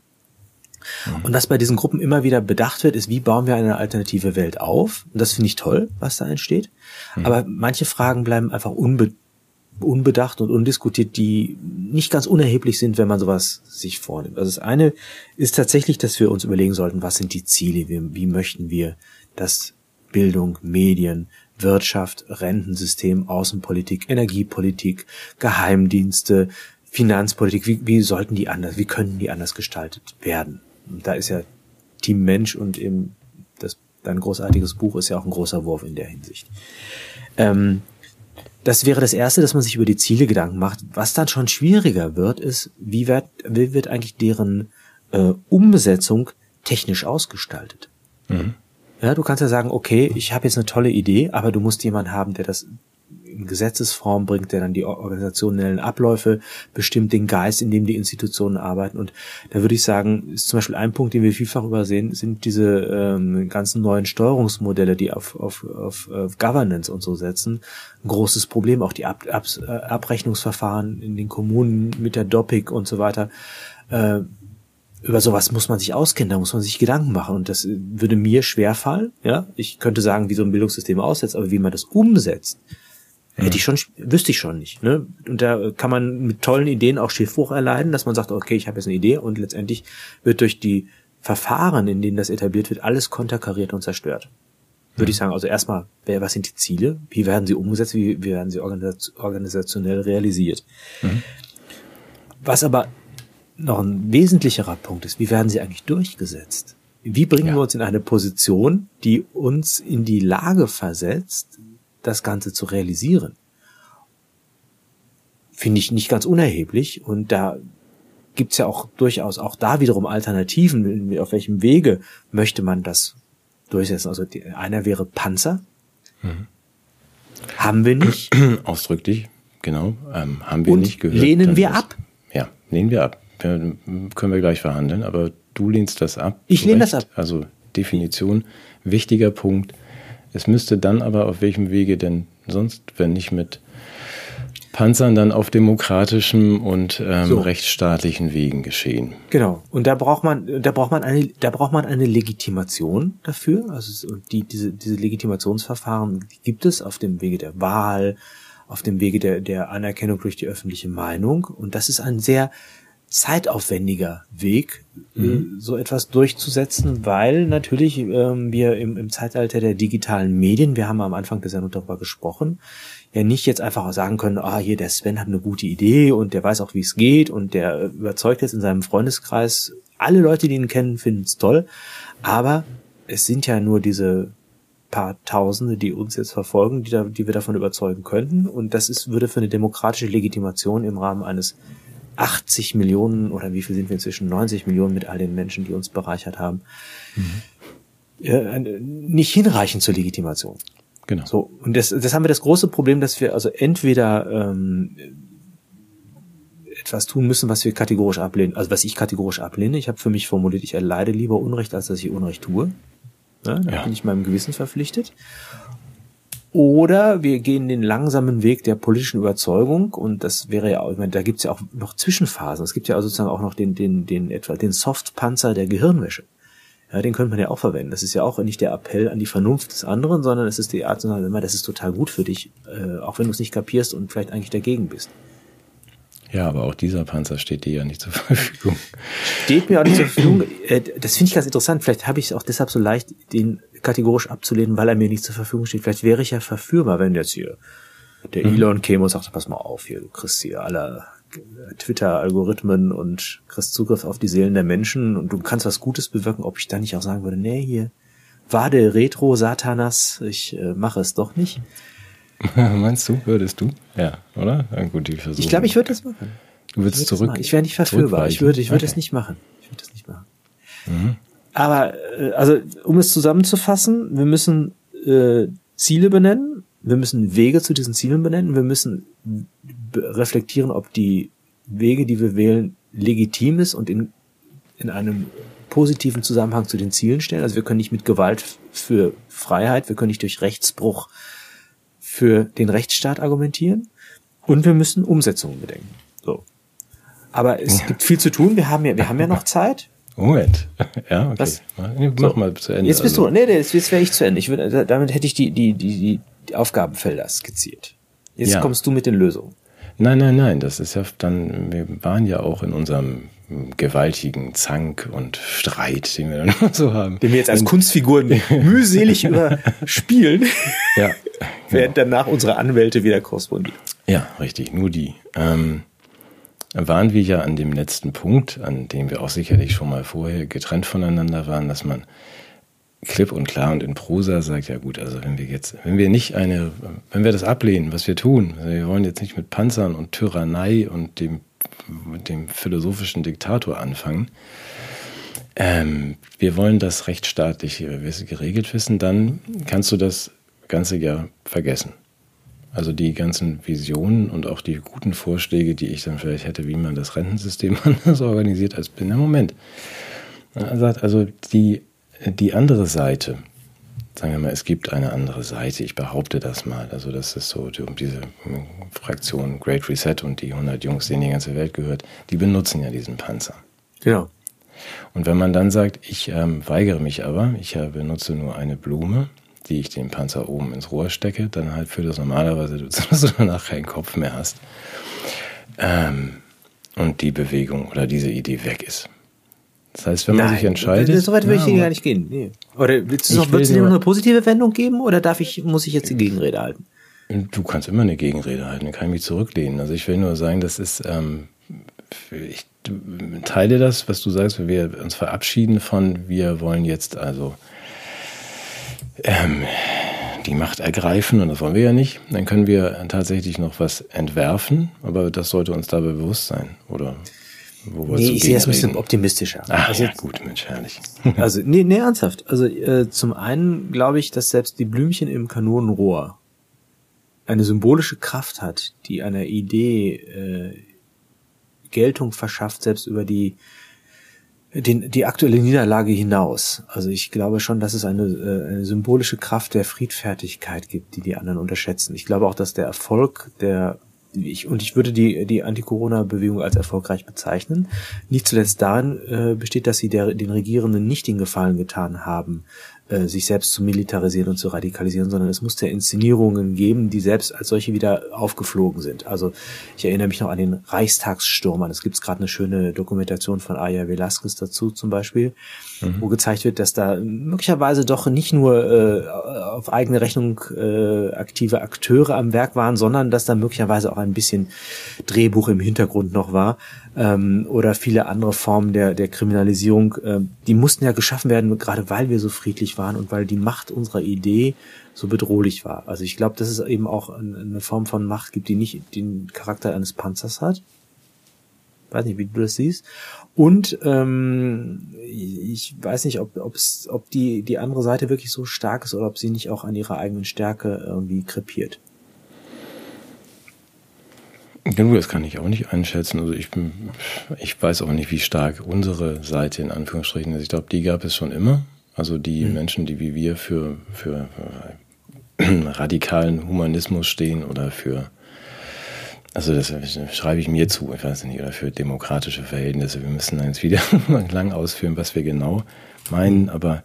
Mhm. Und was bei diesen Gruppen immer wieder bedacht wird, ist, wie bauen wir eine alternative Welt auf? Und das finde ich toll, was da entsteht. Mhm. Aber manche Fragen bleiben einfach unbe unbedacht und undiskutiert, die nicht ganz unerheblich sind, wenn man sowas sich vornimmt. Also das eine ist tatsächlich, dass wir uns überlegen sollten, was sind die Ziele, wie, wie möchten wir das Bildung, Medien, Wirtschaft, Rentensystem, Außenpolitik, Energiepolitik, Geheimdienste, Finanzpolitik, wie, wie sollten die anders, wie können die anders gestaltet werden? Da ist ja Team Mensch und eben das dein großartiges Buch ist ja auch ein großer Wurf in der Hinsicht. Ähm, das wäre das Erste, dass man sich über die Ziele Gedanken macht. Was dann schon schwieriger wird, ist, wie wird, wie wird eigentlich deren äh, Umsetzung technisch ausgestaltet? Mhm. Ja, du kannst ja sagen, okay, ich habe jetzt eine tolle Idee, aber du musst jemanden haben, der das in Gesetzesform bringt, der dann die organisationellen Abläufe bestimmt, den Geist, in dem die Institutionen arbeiten. Und da würde ich sagen, ist zum Beispiel ein Punkt, den wir vielfach übersehen, sind diese ähm, ganzen neuen Steuerungsmodelle, die auf, auf, auf, auf Governance und so setzen. Ein großes Problem, auch die Ab, Ab, äh, Abrechnungsverfahren in den Kommunen mit der DOPIC und so weiter. Äh, über sowas muss man sich auskennen, da muss man sich Gedanken machen und das würde mir schwerfallen. Ja, ich könnte sagen, wie so ein Bildungssystem aussetzt, aber wie man das umsetzt, hätte ich schon, wüsste ich schon nicht. Ne? Und da kann man mit tollen Ideen auch Schiffbruch erleiden, dass man sagt, okay, ich habe jetzt eine Idee und letztendlich wird durch die Verfahren, in denen das etabliert wird, alles konterkariert und zerstört. Würde mhm. ich sagen, also erstmal, was sind die Ziele? Wie werden sie umgesetzt? Wie, wie werden sie organisationell realisiert? Mhm. Was aber noch ein wesentlicherer Punkt ist, wie werden sie eigentlich durchgesetzt? Wie bringen ja. wir uns in eine Position, die uns in die Lage versetzt, das Ganze zu realisieren? Finde ich nicht ganz unerheblich und da gibt's ja auch durchaus auch da wiederum Alternativen. Auf welchem Wege möchte man das durchsetzen? Also einer wäre Panzer. Mhm. Haben wir nicht. Ausdrücklich, genau. Ähm, haben wir und nicht gehört. Lehnen wir ab? Ja, lehnen wir ab können wir gleich verhandeln, aber du lehnst das ab. Ich lehne das ab. Also Definition, wichtiger Punkt. Es müsste dann aber auf welchem Wege denn sonst, wenn nicht mit Panzern, dann auf demokratischen und ähm, so. rechtsstaatlichen Wegen geschehen. Genau. Und da braucht man, da braucht man eine, da braucht man eine Legitimation dafür. Also die, diese, diese Legitimationsverfahren gibt es auf dem Wege der Wahl, auf dem Wege der, der Anerkennung durch die öffentliche Meinung. Und das ist ein sehr zeitaufwendiger Weg, äh, mhm. so etwas durchzusetzen, weil natürlich ähm, wir im, im Zeitalter der digitalen Medien, wir haben am Anfang der Sendung darüber gesprochen, ja nicht jetzt einfach sagen können, ah, hier der Sven hat eine gute Idee und der weiß auch, wie es geht und der überzeugt jetzt in seinem Freundeskreis, alle Leute, die ihn kennen, finden es toll, aber es sind ja nur diese paar Tausende, die uns jetzt verfolgen, die, da, die wir davon überzeugen könnten und das ist, würde für eine demokratische Legitimation im Rahmen eines 80 Millionen oder wie viel sind wir inzwischen? 90 Millionen mit all den Menschen, die uns bereichert haben. Mhm. Äh, nicht hinreichend zur Legitimation. Genau. So, und das, das haben wir das große Problem, dass wir also entweder ähm, etwas tun müssen, was wir kategorisch ablehnen, also was ich kategorisch ablehne. Ich habe für mich formuliert, ich erleide lieber Unrecht, als dass ich Unrecht tue. Ja, da ja. bin ich meinem Gewissen verpflichtet. Oder wir gehen den langsamen Weg der politischen Überzeugung und das wäre ja auch, ich meine, da gibt's ja auch noch Zwischenphasen. Es gibt ja also sozusagen auch noch den, den, den etwa den Softpanzer der Gehirnwäsche. Ja, den könnte man ja auch verwenden. Das ist ja auch nicht der Appell an die Vernunft des anderen, sondern es ist die Art zu sagen, immer, das ist total gut für dich, äh, auch wenn du es nicht kapierst und vielleicht eigentlich dagegen bist. Ja, aber auch dieser Panzer steht dir ja nicht zur Verfügung. Steht mir auch nicht zur Verfügung. Äh, das finde ich ganz interessant. Vielleicht habe ich es auch deshalb so leicht, den kategorisch abzulehnen, weil er mir nicht zur Verfügung steht. Vielleicht wäre ich ja verführbar, wenn jetzt hier der mhm. Elon käme und sagt, pass mal auf, hier, du kriegst hier alle Twitter-Algorithmen und kriegst Zugriff auf die Seelen der Menschen und du kannst was Gutes bewirken, ob ich da nicht auch sagen würde, nee, hier, war der Retro Satanas, ich äh, mache es doch nicht. Meinst du, würdest du? Ja, oder? Ja, gut, die Versuche. Ich glaube, ich würde das machen. Du würdest zurück. Ich wäre nicht verführbar. Ich würde, ich würde okay. es nicht machen. Ich würde das nicht machen. Mhm. Aber äh, also um es zusammenzufassen, wir müssen äh, Ziele benennen, wir müssen Wege zu diesen Zielen benennen, wir müssen reflektieren, ob die Wege, die wir wählen, legitim ist und in, in einem positiven Zusammenhang zu den Zielen stellen. Also wir können nicht mit Gewalt für Freiheit, wir können nicht durch Rechtsbruch für den Rechtsstaat argumentieren und wir müssen Umsetzungen bedenken. So. Aber es ja. gibt viel zu tun. Wir haben ja, wir haben ja noch Zeit. Moment. Ja, okay. Was? Mach mal zu Ende. Jetzt bist also. du, nee, nee, jetzt, wäre ich zu Ende. Ich würde, damit hätte ich die, die, die, die Aufgabenfelder skizziert. Jetzt ja. kommst du mit den Lösungen. Nein, nein, nein, das ist ja dann, wir waren ja auch in unserem gewaltigen Zank und Streit, den wir dann so haben. Den wir jetzt als Kunstfiguren mühselig überspielen. Ja. Genau. Während danach unsere Anwälte wieder korrespondieren. Ja, richtig, nur die. Ähm, waren wir ja an dem letzten Punkt, an dem wir auch sicherlich schon mal vorher getrennt voneinander waren, dass man klipp und klar und in Prosa sagt, ja gut, also wenn wir jetzt, wenn wir nicht eine, wenn wir das ablehnen, was wir tun, also wir wollen jetzt nicht mit Panzern und Tyrannei und dem, dem philosophischen Diktator anfangen, ähm, wir wollen das rechtsstaatlich geregelt wissen, dann kannst du das Ganze ja vergessen. Also die ganzen Visionen und auch die guten Vorschläge, die ich dann vielleicht hätte, wie man das Rentensystem anders organisiert, als bin. im Moment. Sagt also, die, die andere Seite, sagen wir mal, es gibt eine andere Seite, ich behaupte das mal. Also das ist so, um diese Fraktion Great Reset und die 100 Jungs, denen die ganze Welt gehört, die benutzen ja diesen Panzer. Genau. Und wenn man dann sagt, ich ähm, weigere mich aber, ich äh, benutze nur eine Blume, die ich den Panzer oben ins Rohr stecke, dann halt führt das normalerweise dazu, dass du danach keinen Kopf mehr hast. Ähm, und die Bewegung oder diese Idee weg ist. Das heißt, wenn man Nein, sich entscheidet. So weit will ich hier gar nicht gehen. Nee. Oder willst du noch, willst du noch eine positive Wendung geben oder darf ich, muss ich jetzt die Gegenrede halten? Du kannst immer eine Gegenrede halten, dann kann ich mich zurücklehnen. Also ich will nur sagen, das ist, ähm, ich teile das, was du sagst, wenn wir uns verabschieden von, wir wollen jetzt also ähm, die Macht ergreifen und das wollen wir ja nicht, dann können wir tatsächlich noch was entwerfen, aber das sollte uns dabei bewusst sein, oder? Wo nee, ich sehe es ein bisschen optimistischer. Ach, also, ja, gut, Mensch, herrlich. also, nee, nee, ernsthaft. Also, äh, zum einen glaube ich, dass selbst die Blümchen im Kanonenrohr eine symbolische Kraft hat, die einer Idee äh, Geltung verschafft, selbst über die den, die aktuelle Niederlage hinaus. Also ich glaube schon, dass es eine, äh, eine symbolische Kraft der Friedfertigkeit gibt, die die anderen unterschätzen. Ich glaube auch, dass der Erfolg der ich, und ich würde die, die Anti-Corona-Bewegung als erfolgreich bezeichnen. Nicht zuletzt darin äh, besteht, dass sie der, den Regierenden nicht den Gefallen getan haben, äh, sich selbst zu militarisieren und zu radikalisieren, sondern es musste Inszenierungen geben, die selbst als solche wieder aufgeflogen sind. Also ich erinnere mich noch an den Reichstagssturm an. Es gibt gerade eine schöne Dokumentation von Aya Velasquez dazu zum Beispiel, mhm. wo gezeigt wird, dass da möglicherweise doch nicht nur äh, auf eigene Rechnung äh, aktive Akteure am Werk waren, sondern dass da möglicherweise auch ein bisschen Drehbuch im Hintergrund noch war ähm, oder viele andere Formen der, der Kriminalisierung, äh, die mussten ja geschaffen werden, gerade weil wir so friedlich waren und weil die Macht unserer Idee so bedrohlich war. Also ich glaube, dass es eben auch eine Form von Macht gibt, die nicht den Charakter eines Panzers hat. Weiß nicht, wie du das siehst. Und ähm, ich weiß nicht, ob, ob's, ob die, die andere Seite wirklich so stark ist oder ob sie nicht auch an ihrer eigenen Stärke irgendwie krepiert. Genau, das kann ich auch nicht einschätzen. Also ich, ich weiß auch nicht, wie stark unsere Seite in Anführungsstrichen ist. Ich glaube, die gab es schon immer. Also die mhm. Menschen, die wie wir für, für, für radikalen Humanismus stehen oder für, also das schreibe ich mir zu, ich weiß nicht, oder für demokratische Verhältnisse. Wir müssen jetzt wieder lang ausführen, was wir genau meinen, aber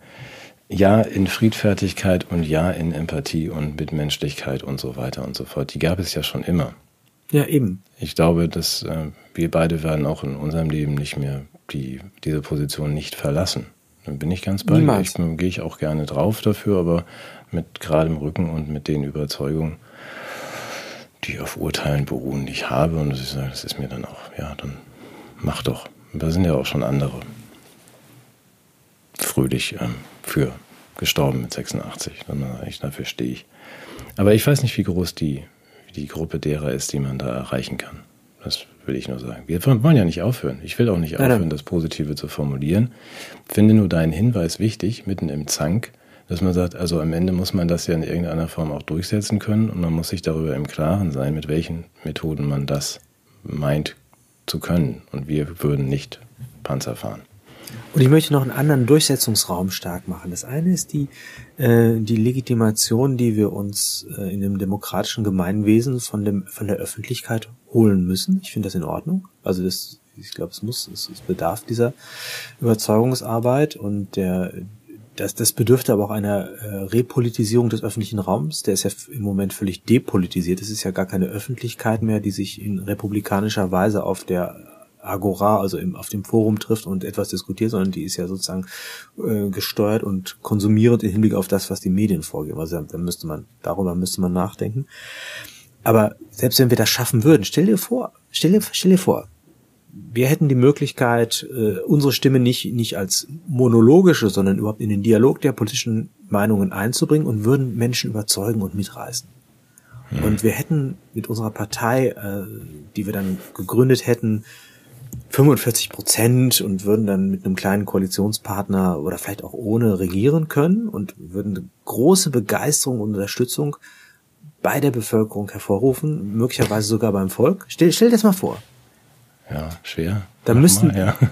ja in Friedfertigkeit und ja in Empathie und Mitmenschlichkeit und so weiter und so fort. Die gab es ja schon immer. Ja, eben. Ich glaube, dass äh, wir beide werden auch in unserem Leben nicht mehr die, diese Position nicht verlassen. Dann bin ich ganz bei dir. Ich gehe ich auch gerne drauf dafür, aber mit geradem Rücken und mit den Überzeugungen, die auf Urteilen beruhen, die ich habe. Und ich sage, das ist mir dann auch, ja, dann mach doch. Da sind ja auch schon andere fröhlich ähm, für gestorben mit 86. Dann, ich, dafür stehe ich. Aber ich weiß nicht, wie groß die die Gruppe derer ist, die man da erreichen kann. Das will ich nur sagen. Wir wollen ja nicht aufhören. Ich will auch nicht aufhören, das Positive zu formulieren. Finde nur deinen Hinweis wichtig, mitten im Zank, dass man sagt, also am Ende muss man das ja in irgendeiner Form auch durchsetzen können und man muss sich darüber im Klaren sein, mit welchen Methoden man das meint zu können. Und wir würden nicht Panzer fahren. Und ich möchte noch einen anderen Durchsetzungsraum stark machen. Das eine ist die, äh, die Legitimation, die wir uns äh, in dem demokratischen Gemeinwesen von, dem, von der Öffentlichkeit holen müssen. Ich finde das in Ordnung. Also das, ich glaube, es muss, es, es bedarf dieser Überzeugungsarbeit und der, das, das bedürfte aber auch einer äh, Repolitisierung des öffentlichen Raums. Der ist ja im Moment völlig depolitisiert. Es ist ja gar keine Öffentlichkeit mehr, die sich in republikanischer Weise auf der Agora, also im, auf dem Forum trifft und etwas diskutiert, sondern die ist ja sozusagen äh, gesteuert und konsumierend im Hinblick auf das, was die Medien vorgeben. Also da müsste man, darüber müsste man nachdenken. Aber selbst wenn wir das schaffen würden, stell dir vor, stell dir, stell dir vor, wir hätten die Möglichkeit, äh, unsere Stimme nicht, nicht als monologische, sondern überhaupt in den Dialog der politischen Meinungen einzubringen und würden Menschen überzeugen und mitreißen. Hm. Und wir hätten mit unserer Partei, äh, die wir dann gegründet hätten, 45 Prozent und würden dann mit einem kleinen Koalitionspartner oder vielleicht auch ohne regieren können und würden große Begeisterung und Unterstützung bei der Bevölkerung hervorrufen, möglicherweise sogar beim Volk. Stell, stell dir das mal vor. Ja, schwer. Da müssten, mal, ja.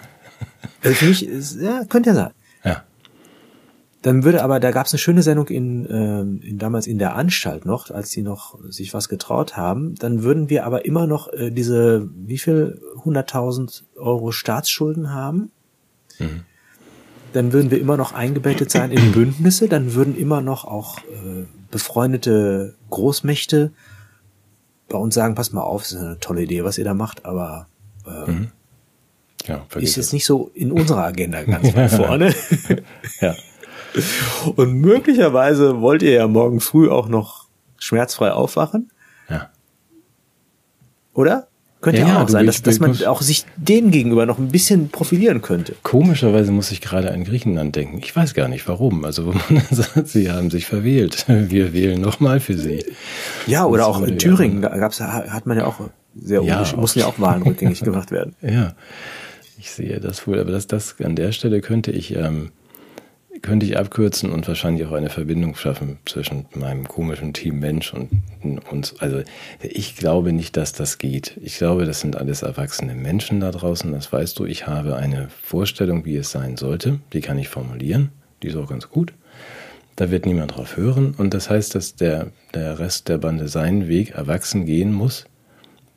Also für mich, ist, ja, könnte ja sein. Dann würde aber, da gab es eine schöne Sendung in, ähm, in damals in der Anstalt noch, als sie noch sich was getraut haben. Dann würden wir aber immer noch äh, diese, wie viel, 100.000 Euro Staatsschulden haben. Mhm. Dann würden wir immer noch eingebettet sein in Bündnisse, dann würden immer noch auch äh, befreundete Großmächte bei uns sagen, pass mal auf, das ist eine tolle Idee, was ihr da macht, aber äh, mhm. ja, ist jetzt nicht so in unserer Agenda ganz weit vorne. ja. Und möglicherweise wollt ihr ja morgen früh auch noch schmerzfrei aufwachen. Ja. Oder? Könnte ja, ja auch sein, dass, dass man auch sich dem gegenüber noch ein bisschen profilieren könnte. Komischerweise muss ich gerade an Griechenland denken. Ich weiß gar nicht warum. Also wo man sagt, sie haben sich verwählt. Wir wählen nochmal für sie. Ja, oder auch in Thüringen gab's, hat man ja auch sehr ja, mussten ja auch Wahlen rückgängig gemacht werden. Ja, ich sehe das wohl. Aber das, das an der Stelle könnte ich ähm, könnte ich abkürzen und wahrscheinlich auch eine Verbindung schaffen zwischen meinem komischen Team Mensch und uns. Also ich glaube nicht, dass das geht. Ich glaube, das sind alles erwachsene Menschen da draußen. Das weißt du. Ich habe eine Vorstellung, wie es sein sollte. Die kann ich formulieren. Die ist auch ganz gut. Da wird niemand drauf hören. Und das heißt, dass der, der Rest der Bande seinen Weg erwachsen gehen muss,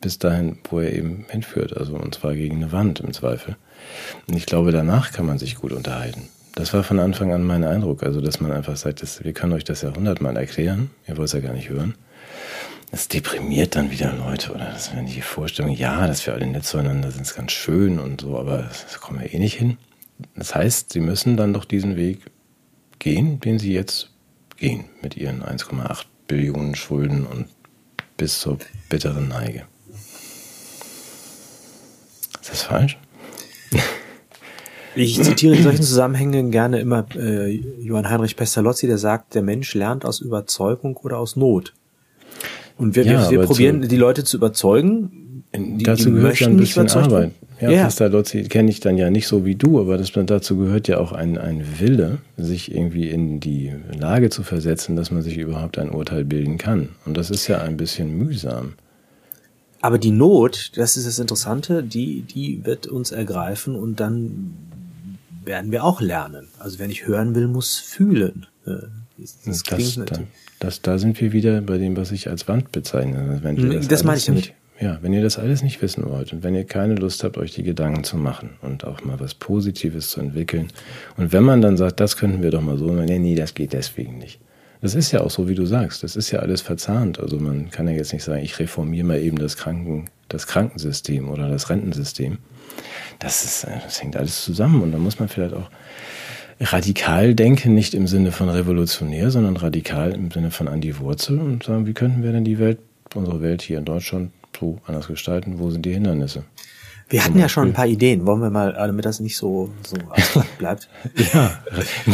bis dahin, wo er eben hinführt. Also und zwar gegen eine Wand im Zweifel. Und ich glaube, danach kann man sich gut unterhalten. Das war von Anfang an mein Eindruck. Also, dass man einfach sagt, dass, wir können euch das ja hundertmal erklären. Ihr wollt es ja gar nicht hören. Das deprimiert dann wieder Leute oder das wäre die Vorstellung, ja, dass wir alle nett zueinander sind, ist ganz schön und so, aber das kommen wir eh nicht hin. Das heißt, sie müssen dann doch diesen Weg gehen, den sie jetzt gehen, mit ihren 1,8 Billionen Schulden und bis zur bitteren Neige. Ist das falsch? Ich zitiere in solchen Zusammenhängen gerne immer äh, Johann Heinrich Pestalozzi, der sagt, der Mensch lernt aus Überzeugung oder aus Not. Und wir, ja, wir, wir probieren, zu, die Leute zu überzeugen. Die, dazu die gehört ja ein bisschen Arbeit. Ja, ja. Pestalozzi kenne ich dann ja nicht so wie du, aber das, dazu gehört ja auch ein, ein Wille, sich irgendwie in die Lage zu versetzen, dass man sich überhaupt ein Urteil bilden kann. Und das ist ja ein bisschen mühsam. Aber die Not, das ist das Interessante, die, die wird uns ergreifen und dann werden wir auch lernen. Also wer nicht hören will, muss fühlen. Das, das, das, das, da sind wir wieder bei dem, was ich als Wand bezeichne. Wenn ihr das, das meine ich damit. Nicht, ja, wenn ihr das alles nicht wissen wollt und wenn ihr keine Lust habt, euch die Gedanken zu machen und auch mal was Positives zu entwickeln und wenn man dann sagt, das könnten wir doch mal so, nee, nee, das geht deswegen nicht. Das ist ja auch so, wie du sagst. Das ist ja alles verzahnt. Also man kann ja jetzt nicht sagen, ich reformiere mal eben das Kranken, das Krankensystem oder das Rentensystem das, ist, äh, das hängt alles zusammen und da muss man vielleicht auch radikal denken, nicht im Sinne von revolutionär, sondern radikal im Sinne von an die Wurzel und sagen, wie könnten wir denn die Welt, unsere Welt hier in Deutschland so anders gestalten? Wo sind die Hindernisse? Wir hatten ja schon ein paar Ideen. Wollen wir mal, damit das nicht so, so bleibt? ja,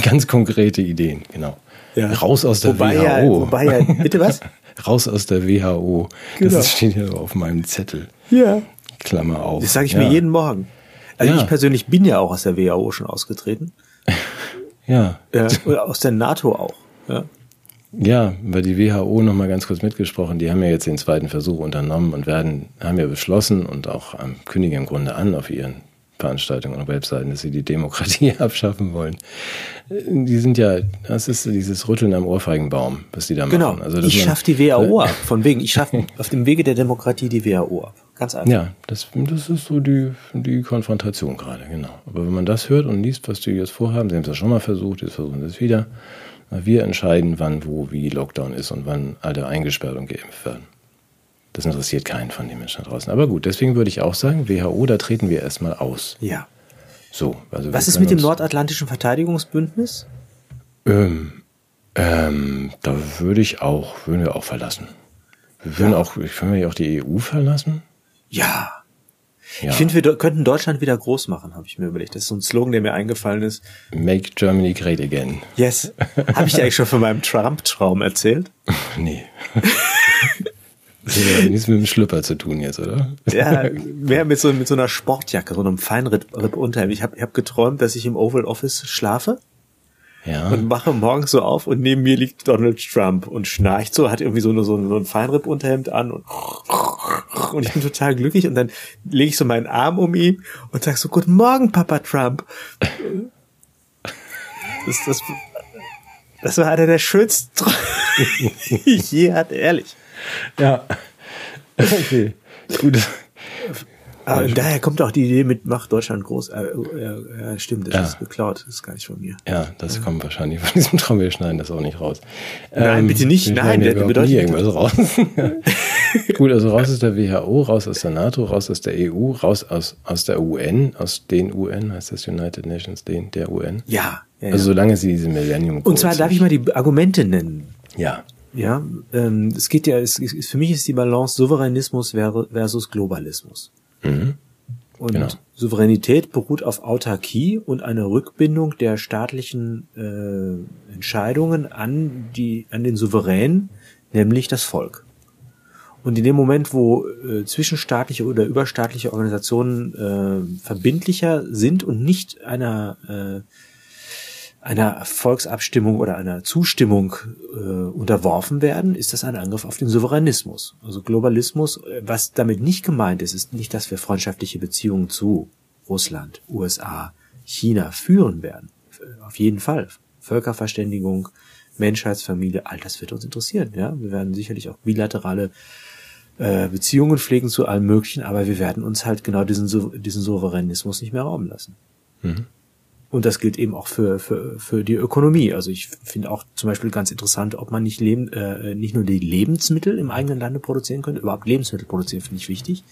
ganz konkrete Ideen, genau. Ja. Raus aus der wobei WHO. Ja, wobei ja, bitte was? Raus aus der WHO. Genau. Das steht hier auf meinem Zettel. Ja. Klammer auf. Das sage ich ja. mir jeden Morgen. Also ja. ich persönlich bin ja auch aus der WHO schon ausgetreten. ja. ja. Oder aus der NATO auch. Ja. Ja, weil die WHO noch mal ganz kurz mitgesprochen, die haben ja jetzt den zweiten Versuch unternommen und werden, haben ja beschlossen und auch ähm, kündigen im Grunde an auf ihren Veranstaltungen und Webseiten, dass sie die Demokratie abschaffen wollen. Die sind ja, das ist dieses Rütteln am Ohrfeigenbaum, was die da genau. machen. Also, ich schaffe die WHO ab. Von wegen, ich schaffe auf dem Wege der Demokratie die WHO ab. Ganz einfach. Ja, das, das ist so die, die Konfrontation gerade, genau. Aber wenn man das hört und liest, was die jetzt vorhaben, sie haben es ja schon mal versucht, jetzt versuchen sie es wieder. Wir entscheiden, wann, wo, wie Lockdown ist und wann alle eingesperrt und geimpft werden. Das interessiert keinen von den Menschen da draußen. Aber gut, deswegen würde ich auch sagen, WHO, da treten wir erstmal aus. Ja. So, also Was ist mit dem Nordatlantischen Verteidigungsbündnis? Ähm, ähm, da würde ich auch, würden wir auch verlassen. Wir würden ja. auch, ich würde ja auch die EU verlassen. Ja. Ja. Ich finde, wir könnten Deutschland wieder groß machen, habe ich mir überlegt. Das ist so ein Slogan, der mir eingefallen ist. Make Germany great again. Yes. Habe ich dir eigentlich schon von meinem Trump-Traum erzählt? nee. Das hat nichts mit dem Schlüpper zu tun jetzt, oder? Ja, mehr mit so, mit so einer Sportjacke, so einem Feinripp-Unterhemd. Ich habe ich hab geträumt, dass ich im Oval Office schlafe ja. und mache morgens so auf und neben mir liegt Donald Trump und schnarcht so, hat irgendwie so, eine, so, ein, so ein Feinripp-Unterhemd an und, und ich bin total glücklich und dann lege ich so meinen Arm um ihn und sag so, guten Morgen, Papa Trump. Das, das, das war einer der schönsten Träume, die ich je hatte, ehrlich. Ja. Okay. Gut. Ah, daher kommt auch die Idee mit Macht Deutschland groß. Äh, äh, ja, stimmt, das ja. ist geklaut, das ist gar nicht von mir. Ja, das ja. kommt wahrscheinlich von diesem Traum. Wir schneiden das auch nicht raus. Nein, ähm, bitte nicht. Nein, der bedeutet nie irgendwas raus. Gut, also raus aus der WHO, raus aus der NATO, raus aus der EU, raus aus, aus der UN, aus den UN, heißt das United Nations, den, der UN. Ja. ja also solange sie diese Millennium Und zwar darf ich mal die Argumente nennen. Ja. Ja, ähm, es geht ja, es, es, für mich ist die Balance Souveränismus versus Globalismus. Mhm. Und genau. Souveränität beruht auf Autarkie und einer Rückbindung der staatlichen äh, Entscheidungen an die an den Souverän, nämlich das Volk. Und in dem Moment, wo äh, zwischenstaatliche oder überstaatliche Organisationen äh, verbindlicher sind und nicht einer äh, einer Volksabstimmung oder einer Zustimmung äh, unterworfen werden, ist das ein Angriff auf den Souveränismus. Also Globalismus, äh, was damit nicht gemeint ist, ist nicht, dass wir freundschaftliche Beziehungen zu Russland, USA, China führen werden. Auf jeden Fall. Völkerverständigung, Menschheitsfamilie, all das wird uns interessieren. Ja, wir werden sicherlich auch bilaterale äh, Beziehungen pflegen zu allem Möglichen, aber wir werden uns halt genau diesen, diesen Souveränismus nicht mehr rauben lassen. Mhm. Und das gilt eben auch für, für, für die Ökonomie. Also ich finde auch zum Beispiel ganz interessant, ob man nicht, leben, äh, nicht nur die Lebensmittel im eigenen Lande produzieren könnte, überhaupt Lebensmittel produzieren finde ich wichtig,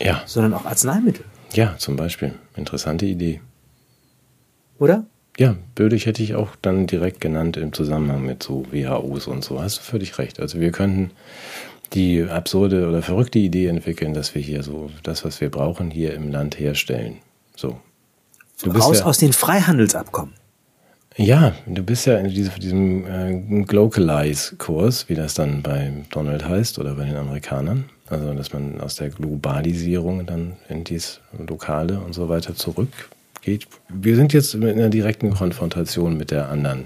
ja. sondern auch Arzneimittel. Ja, zum Beispiel. Interessante Idee. Oder? Ja, Bödig hätte ich auch dann direkt genannt im Zusammenhang mit so WHOs und so. Hast du völlig recht. Also wir könnten die absurde oder verrückte Idee entwickeln, dass wir hier so das, was wir brauchen, hier im Land herstellen. So, Raus ja, aus den Freihandelsabkommen. Ja, du bist ja in diesem, äh, Glocalize-Kurs, wie das dann bei Donald heißt oder bei den Amerikanern. Also, dass man aus der Globalisierung dann in dies Lokale und so weiter zurückgeht. Wir sind jetzt in einer direkten Konfrontation mit der anderen,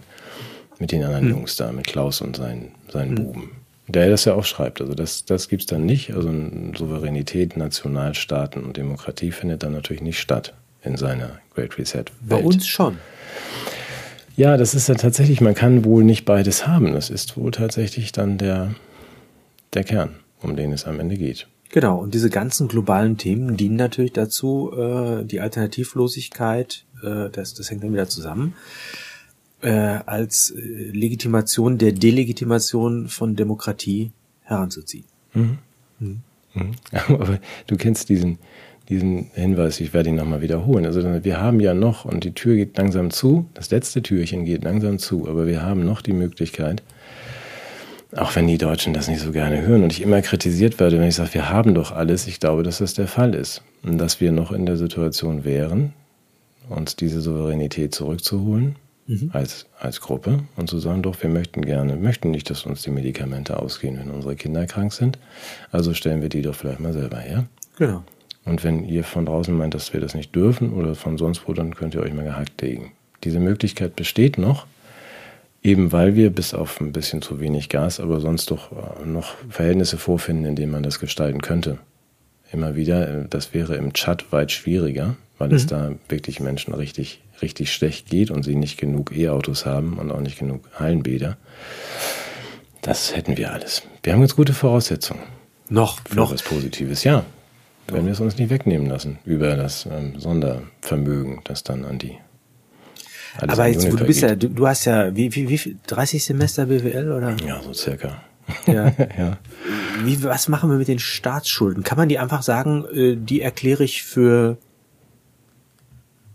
mit den anderen hm. Jungs da, mit Klaus und seinen, seinen hm. Buben. Der das ja auch schreibt. Also das, das gibt's dann nicht. Also Souveränität, Nationalstaaten und Demokratie findet dann natürlich nicht statt in seiner Great Reset. -Welt. Bei uns schon. Ja, das ist ja tatsächlich, man kann wohl nicht beides haben. Das ist wohl tatsächlich dann der, der Kern, um den es am Ende geht. Genau, und diese ganzen globalen Themen dienen natürlich dazu, äh, die Alternativlosigkeit, äh, das, das hängt dann wieder zusammen, äh, als Legitimation der Delegitimation von Demokratie heranzuziehen. Mhm. Mhm. Mhm. Aber du kennst diesen, diesen Hinweis, ich werde ihn nochmal wiederholen. Also wir haben ja noch, und die Tür geht langsam zu, das letzte Türchen geht langsam zu, aber wir haben noch die Möglichkeit, auch wenn die Deutschen das nicht so gerne hören und ich immer kritisiert werde, wenn ich sage, wir haben doch alles, ich glaube, dass das der Fall ist. Und dass wir noch in der Situation wären, uns diese Souveränität zurückzuholen mhm. als, als Gruppe und zu sagen, doch, wir möchten gerne, möchten nicht, dass uns die Medikamente ausgehen, wenn unsere Kinder krank sind. Also stellen wir die doch vielleicht mal selber her. Genau. Und wenn ihr von draußen meint, dass wir das nicht dürfen oder von sonst wo, dann könnt ihr euch mal gehackt legen. Diese Möglichkeit besteht noch, eben weil wir bis auf ein bisschen zu wenig Gas, aber sonst doch äh, noch Verhältnisse vorfinden, in denen man das gestalten könnte. Immer wieder, äh, das wäre im Chat weit schwieriger, weil mhm. es da wirklich Menschen richtig, richtig schlecht geht und sie nicht genug E-Autos haben und auch nicht genug Hallenbäder. Das hätten wir alles. Wir haben ganz gute Voraussetzungen. Noch, für noch was Positives, ja werden wir es uns nicht wegnehmen lassen über das ähm, Sondervermögen, das dann an die. Aber jetzt, du bist ja, du, du, hast ja, wie, wie, wie 30 Semester BWL oder? Ja, so circa. Ja. ja. Wie, was machen wir mit den Staatsschulden? Kann man die einfach sagen, äh, die erkläre ich für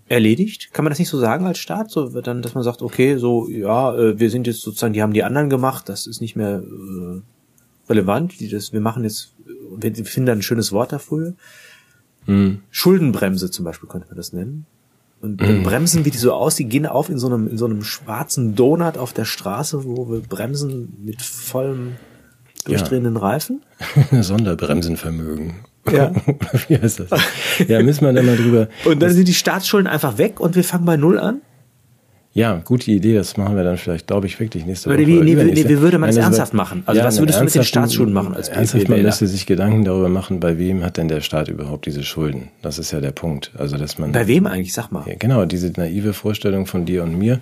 erledigt? Kann man das nicht so sagen als Staat? So dann, dass man sagt, okay, so ja, äh, wir sind jetzt sozusagen, die haben die anderen gemacht, das ist nicht mehr äh, relevant. Die das, wir machen jetzt wir finden da ein schönes Wort dafür. Mhm. Schuldenbremse zum Beispiel könnte man das nennen. Und mhm. bremsen, wie die so aus, die gehen auf in so einem, in so einem schwarzen Donut auf der Straße, wo wir bremsen mit vollem durchdrehenden ja. Reifen. Sonderbremsenvermögen. Ja. wie heißt das? Ja, müssen wir da mal drüber. Und dann sind die Staatsschulden einfach weg und wir fangen bei Null an? Ja, gute Idee. Das machen wir dann vielleicht, glaube ich, wirklich nächste Woche. Wie, nee, nee, wie würde man es ernsthaft machen? Also ja, was würdest du mit den Staatsschulen machen als Ernsthaft, man müsste sich Gedanken darüber machen, bei wem hat denn der Staat überhaupt diese Schulden? Das ist ja der Punkt. Also, dass man. Bei wem eigentlich? Sag mal. Ja, genau, diese naive Vorstellung von dir und mir.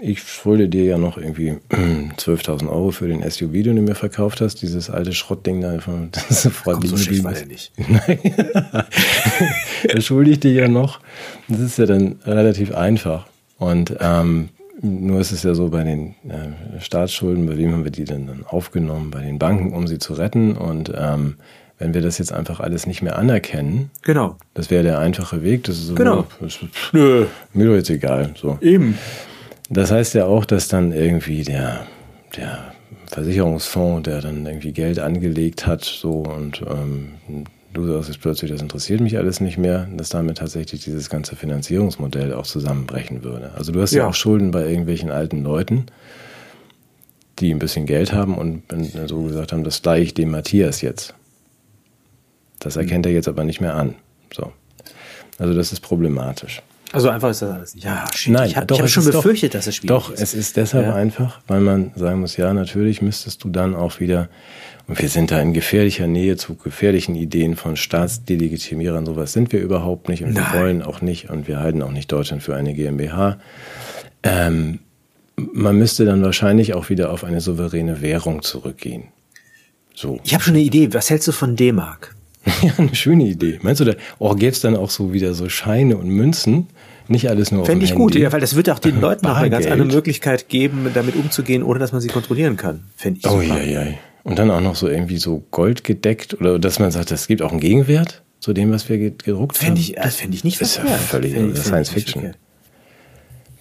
ich schulde dir ja noch irgendwie 12.000 Euro für den SUV, den du mir verkauft hast, dieses alte Schrottding da von das Frau so schlecht war der nicht. Nein, das schulde ich dir ja noch. Das ist ja dann relativ einfach. Und ähm, nur ist es ja so bei den äh, Staatsschulden, bei wem haben wir die denn dann aufgenommen? Bei den Banken, um sie zu retten. Und ähm, wenn wir das jetzt einfach alles nicht mehr anerkennen, genau. das wäre der einfache Weg. Das ist so, genau. Das, Nö. Mir doch jetzt egal. So. Eben. Das heißt ja auch, dass dann irgendwie der, der Versicherungsfonds, der dann irgendwie Geld angelegt hat, so und ähm, du sagst jetzt plötzlich, das interessiert mich alles nicht mehr, dass damit tatsächlich dieses ganze Finanzierungsmodell auch zusammenbrechen würde. Also du hast ja, ja auch Schulden bei irgendwelchen alten Leuten, die ein bisschen Geld haben und so gesagt haben, das leihe ich dem Matthias jetzt. Das erkennt er jetzt aber nicht mehr an. So. Also das ist problematisch. Also einfach ist das alles nicht. Ja, shit, Nein, ich habe hab schon befürchtet, doch, dass es schwierig doch, ist. Doch, es ist deshalb ja. einfach, weil man sagen muss, ja, natürlich müsstest du dann auch wieder, und wir sind da in gefährlicher Nähe zu gefährlichen Ideen von Staatsdelegitimierern, sowas sind wir überhaupt nicht und Nein. wir wollen auch nicht und wir halten auch nicht Deutschland für eine GmbH. Ähm, man müsste dann wahrscheinlich auch wieder auf eine souveräne Währung zurückgehen. So. Ich habe schon eine Idee. Was hältst du von D-Mark? Ja, eine schöne Idee. Meinst du, da oh, gäbe es dann auch so wieder so Scheine und Münzen? Nicht alles nur Fände ich Handy. gut, ja, weil das wird auch den Leuten auch eine ganz andere Möglichkeit geben, damit umzugehen, ohne dass man sie kontrollieren kann. Fände ich oh, super. Ja, ja. Und dann auch noch so irgendwie so Gold gedeckt oder dass man sagt, es gibt auch einen Gegenwert zu dem, was wir gedruckt fänd ich, haben. Das fände ich nicht Das ist ja völlig fänd, Science Fiction.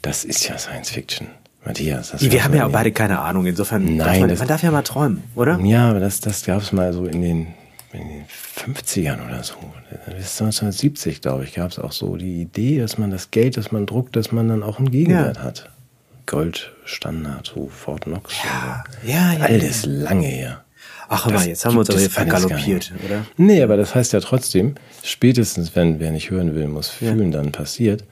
Das ist ja Science Fiction. Matthias, das Wir haben ja auch beide keine Ahnung, insofern Nein, darf man, man darf ja mal träumen, oder? Ja, aber das, das gab es mal so in den in den 50ern oder so, bis 1970, glaube ich, gab es auch so die Idee, dass man das Geld, das man druckt, dass man dann auch einen Gegenwert ja. hat. Goldstandard, so Fort Knox. Ja, ja, ja. Alles ja. lange her. Ach, aber jetzt haben wir uns aber hier vergaloppiert, oder? Nee, aber das heißt ja trotzdem, spätestens, wenn wer nicht hören will, muss fühlen, ja. dann passiert,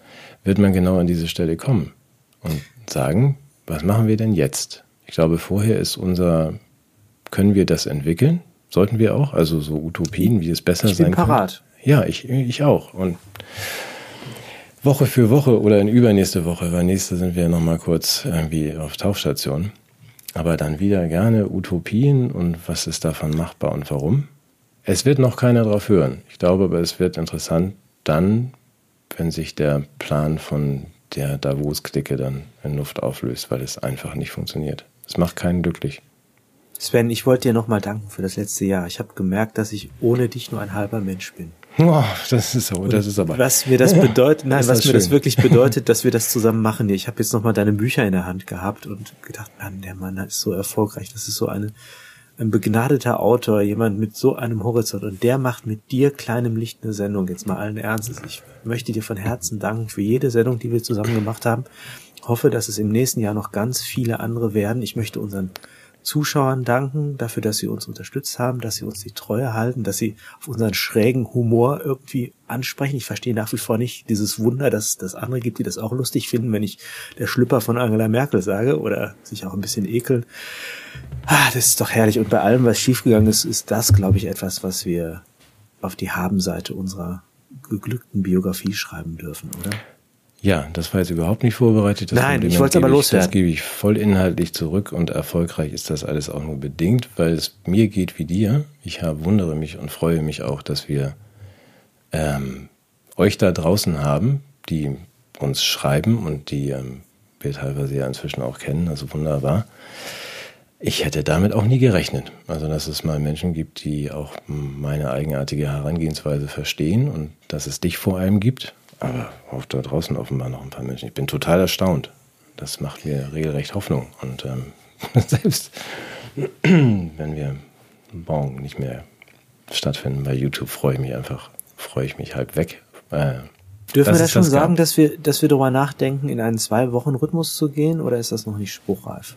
wird man genau an diese Stelle kommen und sagen, was machen wir denn jetzt? Ich glaube, vorher ist unser, können wir das entwickeln? Sollten wir auch? Also so Utopien, wie es besser ich sein kann. parat. Ja, ich, ich auch. Und Woche für Woche oder in übernächste Woche, weil nächste sind wir nochmal kurz irgendwie auf Tauchstation. Aber dann wieder gerne Utopien und was ist davon machbar und warum. Es wird noch keiner drauf hören. Ich glaube aber, es wird interessant dann, wenn sich der Plan von der Davos-Clique dann in Luft auflöst, weil es einfach nicht funktioniert. Es macht keinen glücklich. Sven, ich wollte dir nochmal danken für das letzte Jahr. Ich habe gemerkt, dass ich ohne dich nur ein halber Mensch bin. Oh, das ist so, das ist aber. Was mir das bedeutet, nein, was mir schön. das wirklich bedeutet, dass wir das zusammen machen. Ich habe jetzt nochmal deine Bücher in der Hand gehabt und gedacht, Mann, der Mann ist so erfolgreich. Das ist so eine, ein begnadeter Autor, jemand mit so einem Horizont und der macht mit dir kleinem Licht eine Sendung. Jetzt mal allen Ernstes. Ich möchte dir von Herzen danken für jede Sendung, die wir zusammen gemacht haben. Hoffe, dass es im nächsten Jahr noch ganz viele andere werden. Ich möchte unseren Zuschauern danken dafür, dass sie uns unterstützt haben, dass sie uns die Treue halten, dass sie auf unseren schrägen Humor irgendwie ansprechen. Ich verstehe nach wie vor nicht dieses Wunder, dass es andere gibt, die das auch lustig finden, wenn ich der Schlüpper von Angela Merkel sage oder sich auch ein bisschen ekeln. Ah, das ist doch herrlich. Und bei allem, was schiefgegangen ist, ist das, glaube ich, etwas, was wir auf die Habenseite unserer geglückten Biografie schreiben dürfen, oder? Ja, das war jetzt überhaupt nicht vorbereitet. Das Nein, ich wollte es aber loswerden. Das gebe ich voll inhaltlich zurück und erfolgreich ist das alles auch nur bedingt, weil es mir geht wie dir. Ich habe, wundere mich und freue mich auch, dass wir ähm, euch da draußen haben, die uns schreiben und die ähm, wir teilweise ja inzwischen auch kennen, also wunderbar. Ich hätte damit auch nie gerechnet. Also, dass es mal Menschen gibt, die auch meine eigenartige Herangehensweise verstehen und dass es dich vor allem gibt aber auch da draußen offenbar noch ein paar Menschen. Ich bin total erstaunt. Das macht mir regelrecht Hoffnung. Und ähm, selbst wenn wir morgen nicht mehr stattfinden bei YouTube, freue ich mich einfach, freue ich mich halb weg. Äh, Dürfen wir da schon das sagen, dass wir, dass wir darüber nachdenken, in einen Zwei-Wochen-Rhythmus zu gehen, oder ist das noch nicht spruchreif?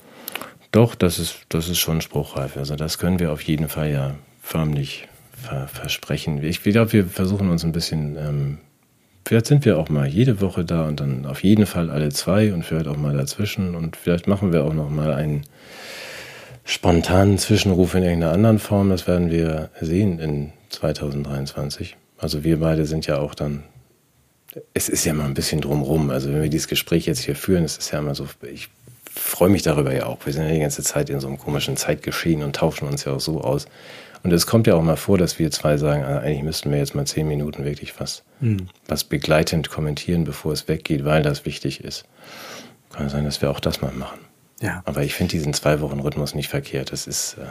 Doch, das ist, das ist schon spruchreif. Also das können wir auf jeden Fall ja förmlich ver versprechen. Ich glaube, wir versuchen uns ein bisschen ähm, vielleicht sind wir auch mal jede Woche da und dann auf jeden Fall alle zwei und vielleicht auch mal dazwischen und vielleicht machen wir auch noch mal einen spontanen Zwischenruf in irgendeiner anderen Form. Das werden wir sehen in 2023. Also wir beide sind ja auch dann es ist ja mal ein bisschen drumrum. Also wenn wir dieses Gespräch jetzt hier führen, es ist ja immer so, ich freue mich darüber ja auch. Wir sind ja die ganze Zeit in so einem komischen Zeitgeschehen und tauschen uns ja auch so aus. Und es kommt ja auch mal vor, dass wir zwei sagen, ah, eigentlich müssten wir jetzt mal zehn Minuten wirklich was, mhm. was begleitend kommentieren, bevor es weggeht, weil das wichtig ist. Kann sein, dass wir auch das mal machen. Ja. Aber ich finde diesen zwei Wochen Rhythmus nicht verkehrt. Das ist, äh,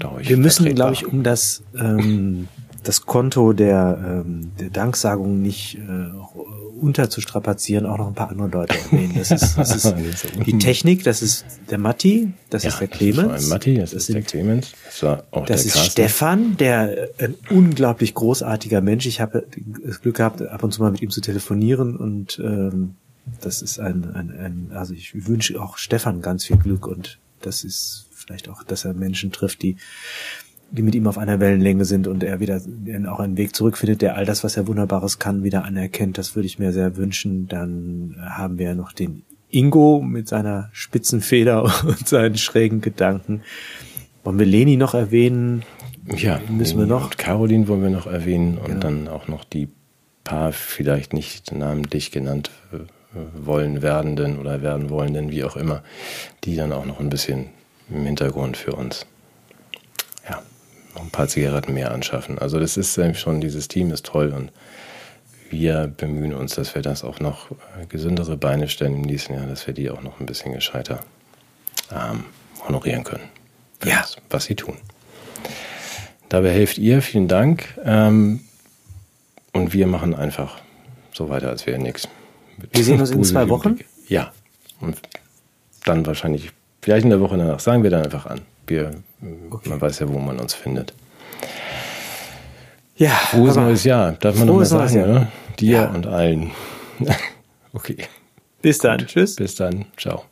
glaube ich. Wir müssen, glaube ich, um das ähm, das Konto der, ähm, der Danksagung nicht äh, unterzustrapazieren, auch noch ein paar andere Leute erwähnen. Das ist, das ist die Technik, das ist der Matti, das ja, ist der Clemens. Matti, das, das ist der Clemens. Das, war auch das ist Carsten. Stefan, der ein unglaublich großartiger Mensch. Ich habe das Glück gehabt, ab und zu mal mit ihm zu telefonieren und ähm, das ist ein, ein, ein also ich wünsche auch Stefan ganz viel Glück und das ist vielleicht auch, dass er Menschen trifft, die die mit ihm auf einer Wellenlänge sind und er wieder auch einen Weg zurückfindet, der all das, was er Wunderbares kann, wieder anerkennt. Das würde ich mir sehr wünschen. Dann haben wir noch den Ingo mit seiner spitzen Feder und seinen schrägen Gedanken. Wollen wir Leni noch erwähnen? Ja, müssen wir noch. Und Caroline wollen wir noch erwähnen und genau. dann auch noch die paar vielleicht nicht namentlich genannt äh, wollen werdenden oder werden wollenden, wie auch immer, die dann auch noch ein bisschen im Hintergrund für uns noch ein paar Zigaretten mehr anschaffen. Also das ist schon, dieses Team ist toll und wir bemühen uns, dass wir das auch noch äh, gesündere Beine stellen im nächsten Jahr, dass wir die auch noch ein bisschen gescheiter ähm, honorieren können. Ja. Das, was sie tun. Dabei helft ihr, vielen Dank. Ähm, und wir machen einfach so weiter, als wäre nichts. Wir sehen uns in zwei Wochen? Ja. Und dann wahrscheinlich, vielleicht in der Woche danach, sagen wir dann einfach an wir, okay. man weiß ja, wo man uns findet. Ja. Frohes neues Jahr, darf man nochmal sagen, oder? Dir ja. und allen. okay. Bis dann. Gut. Tschüss. Bis dann. Ciao.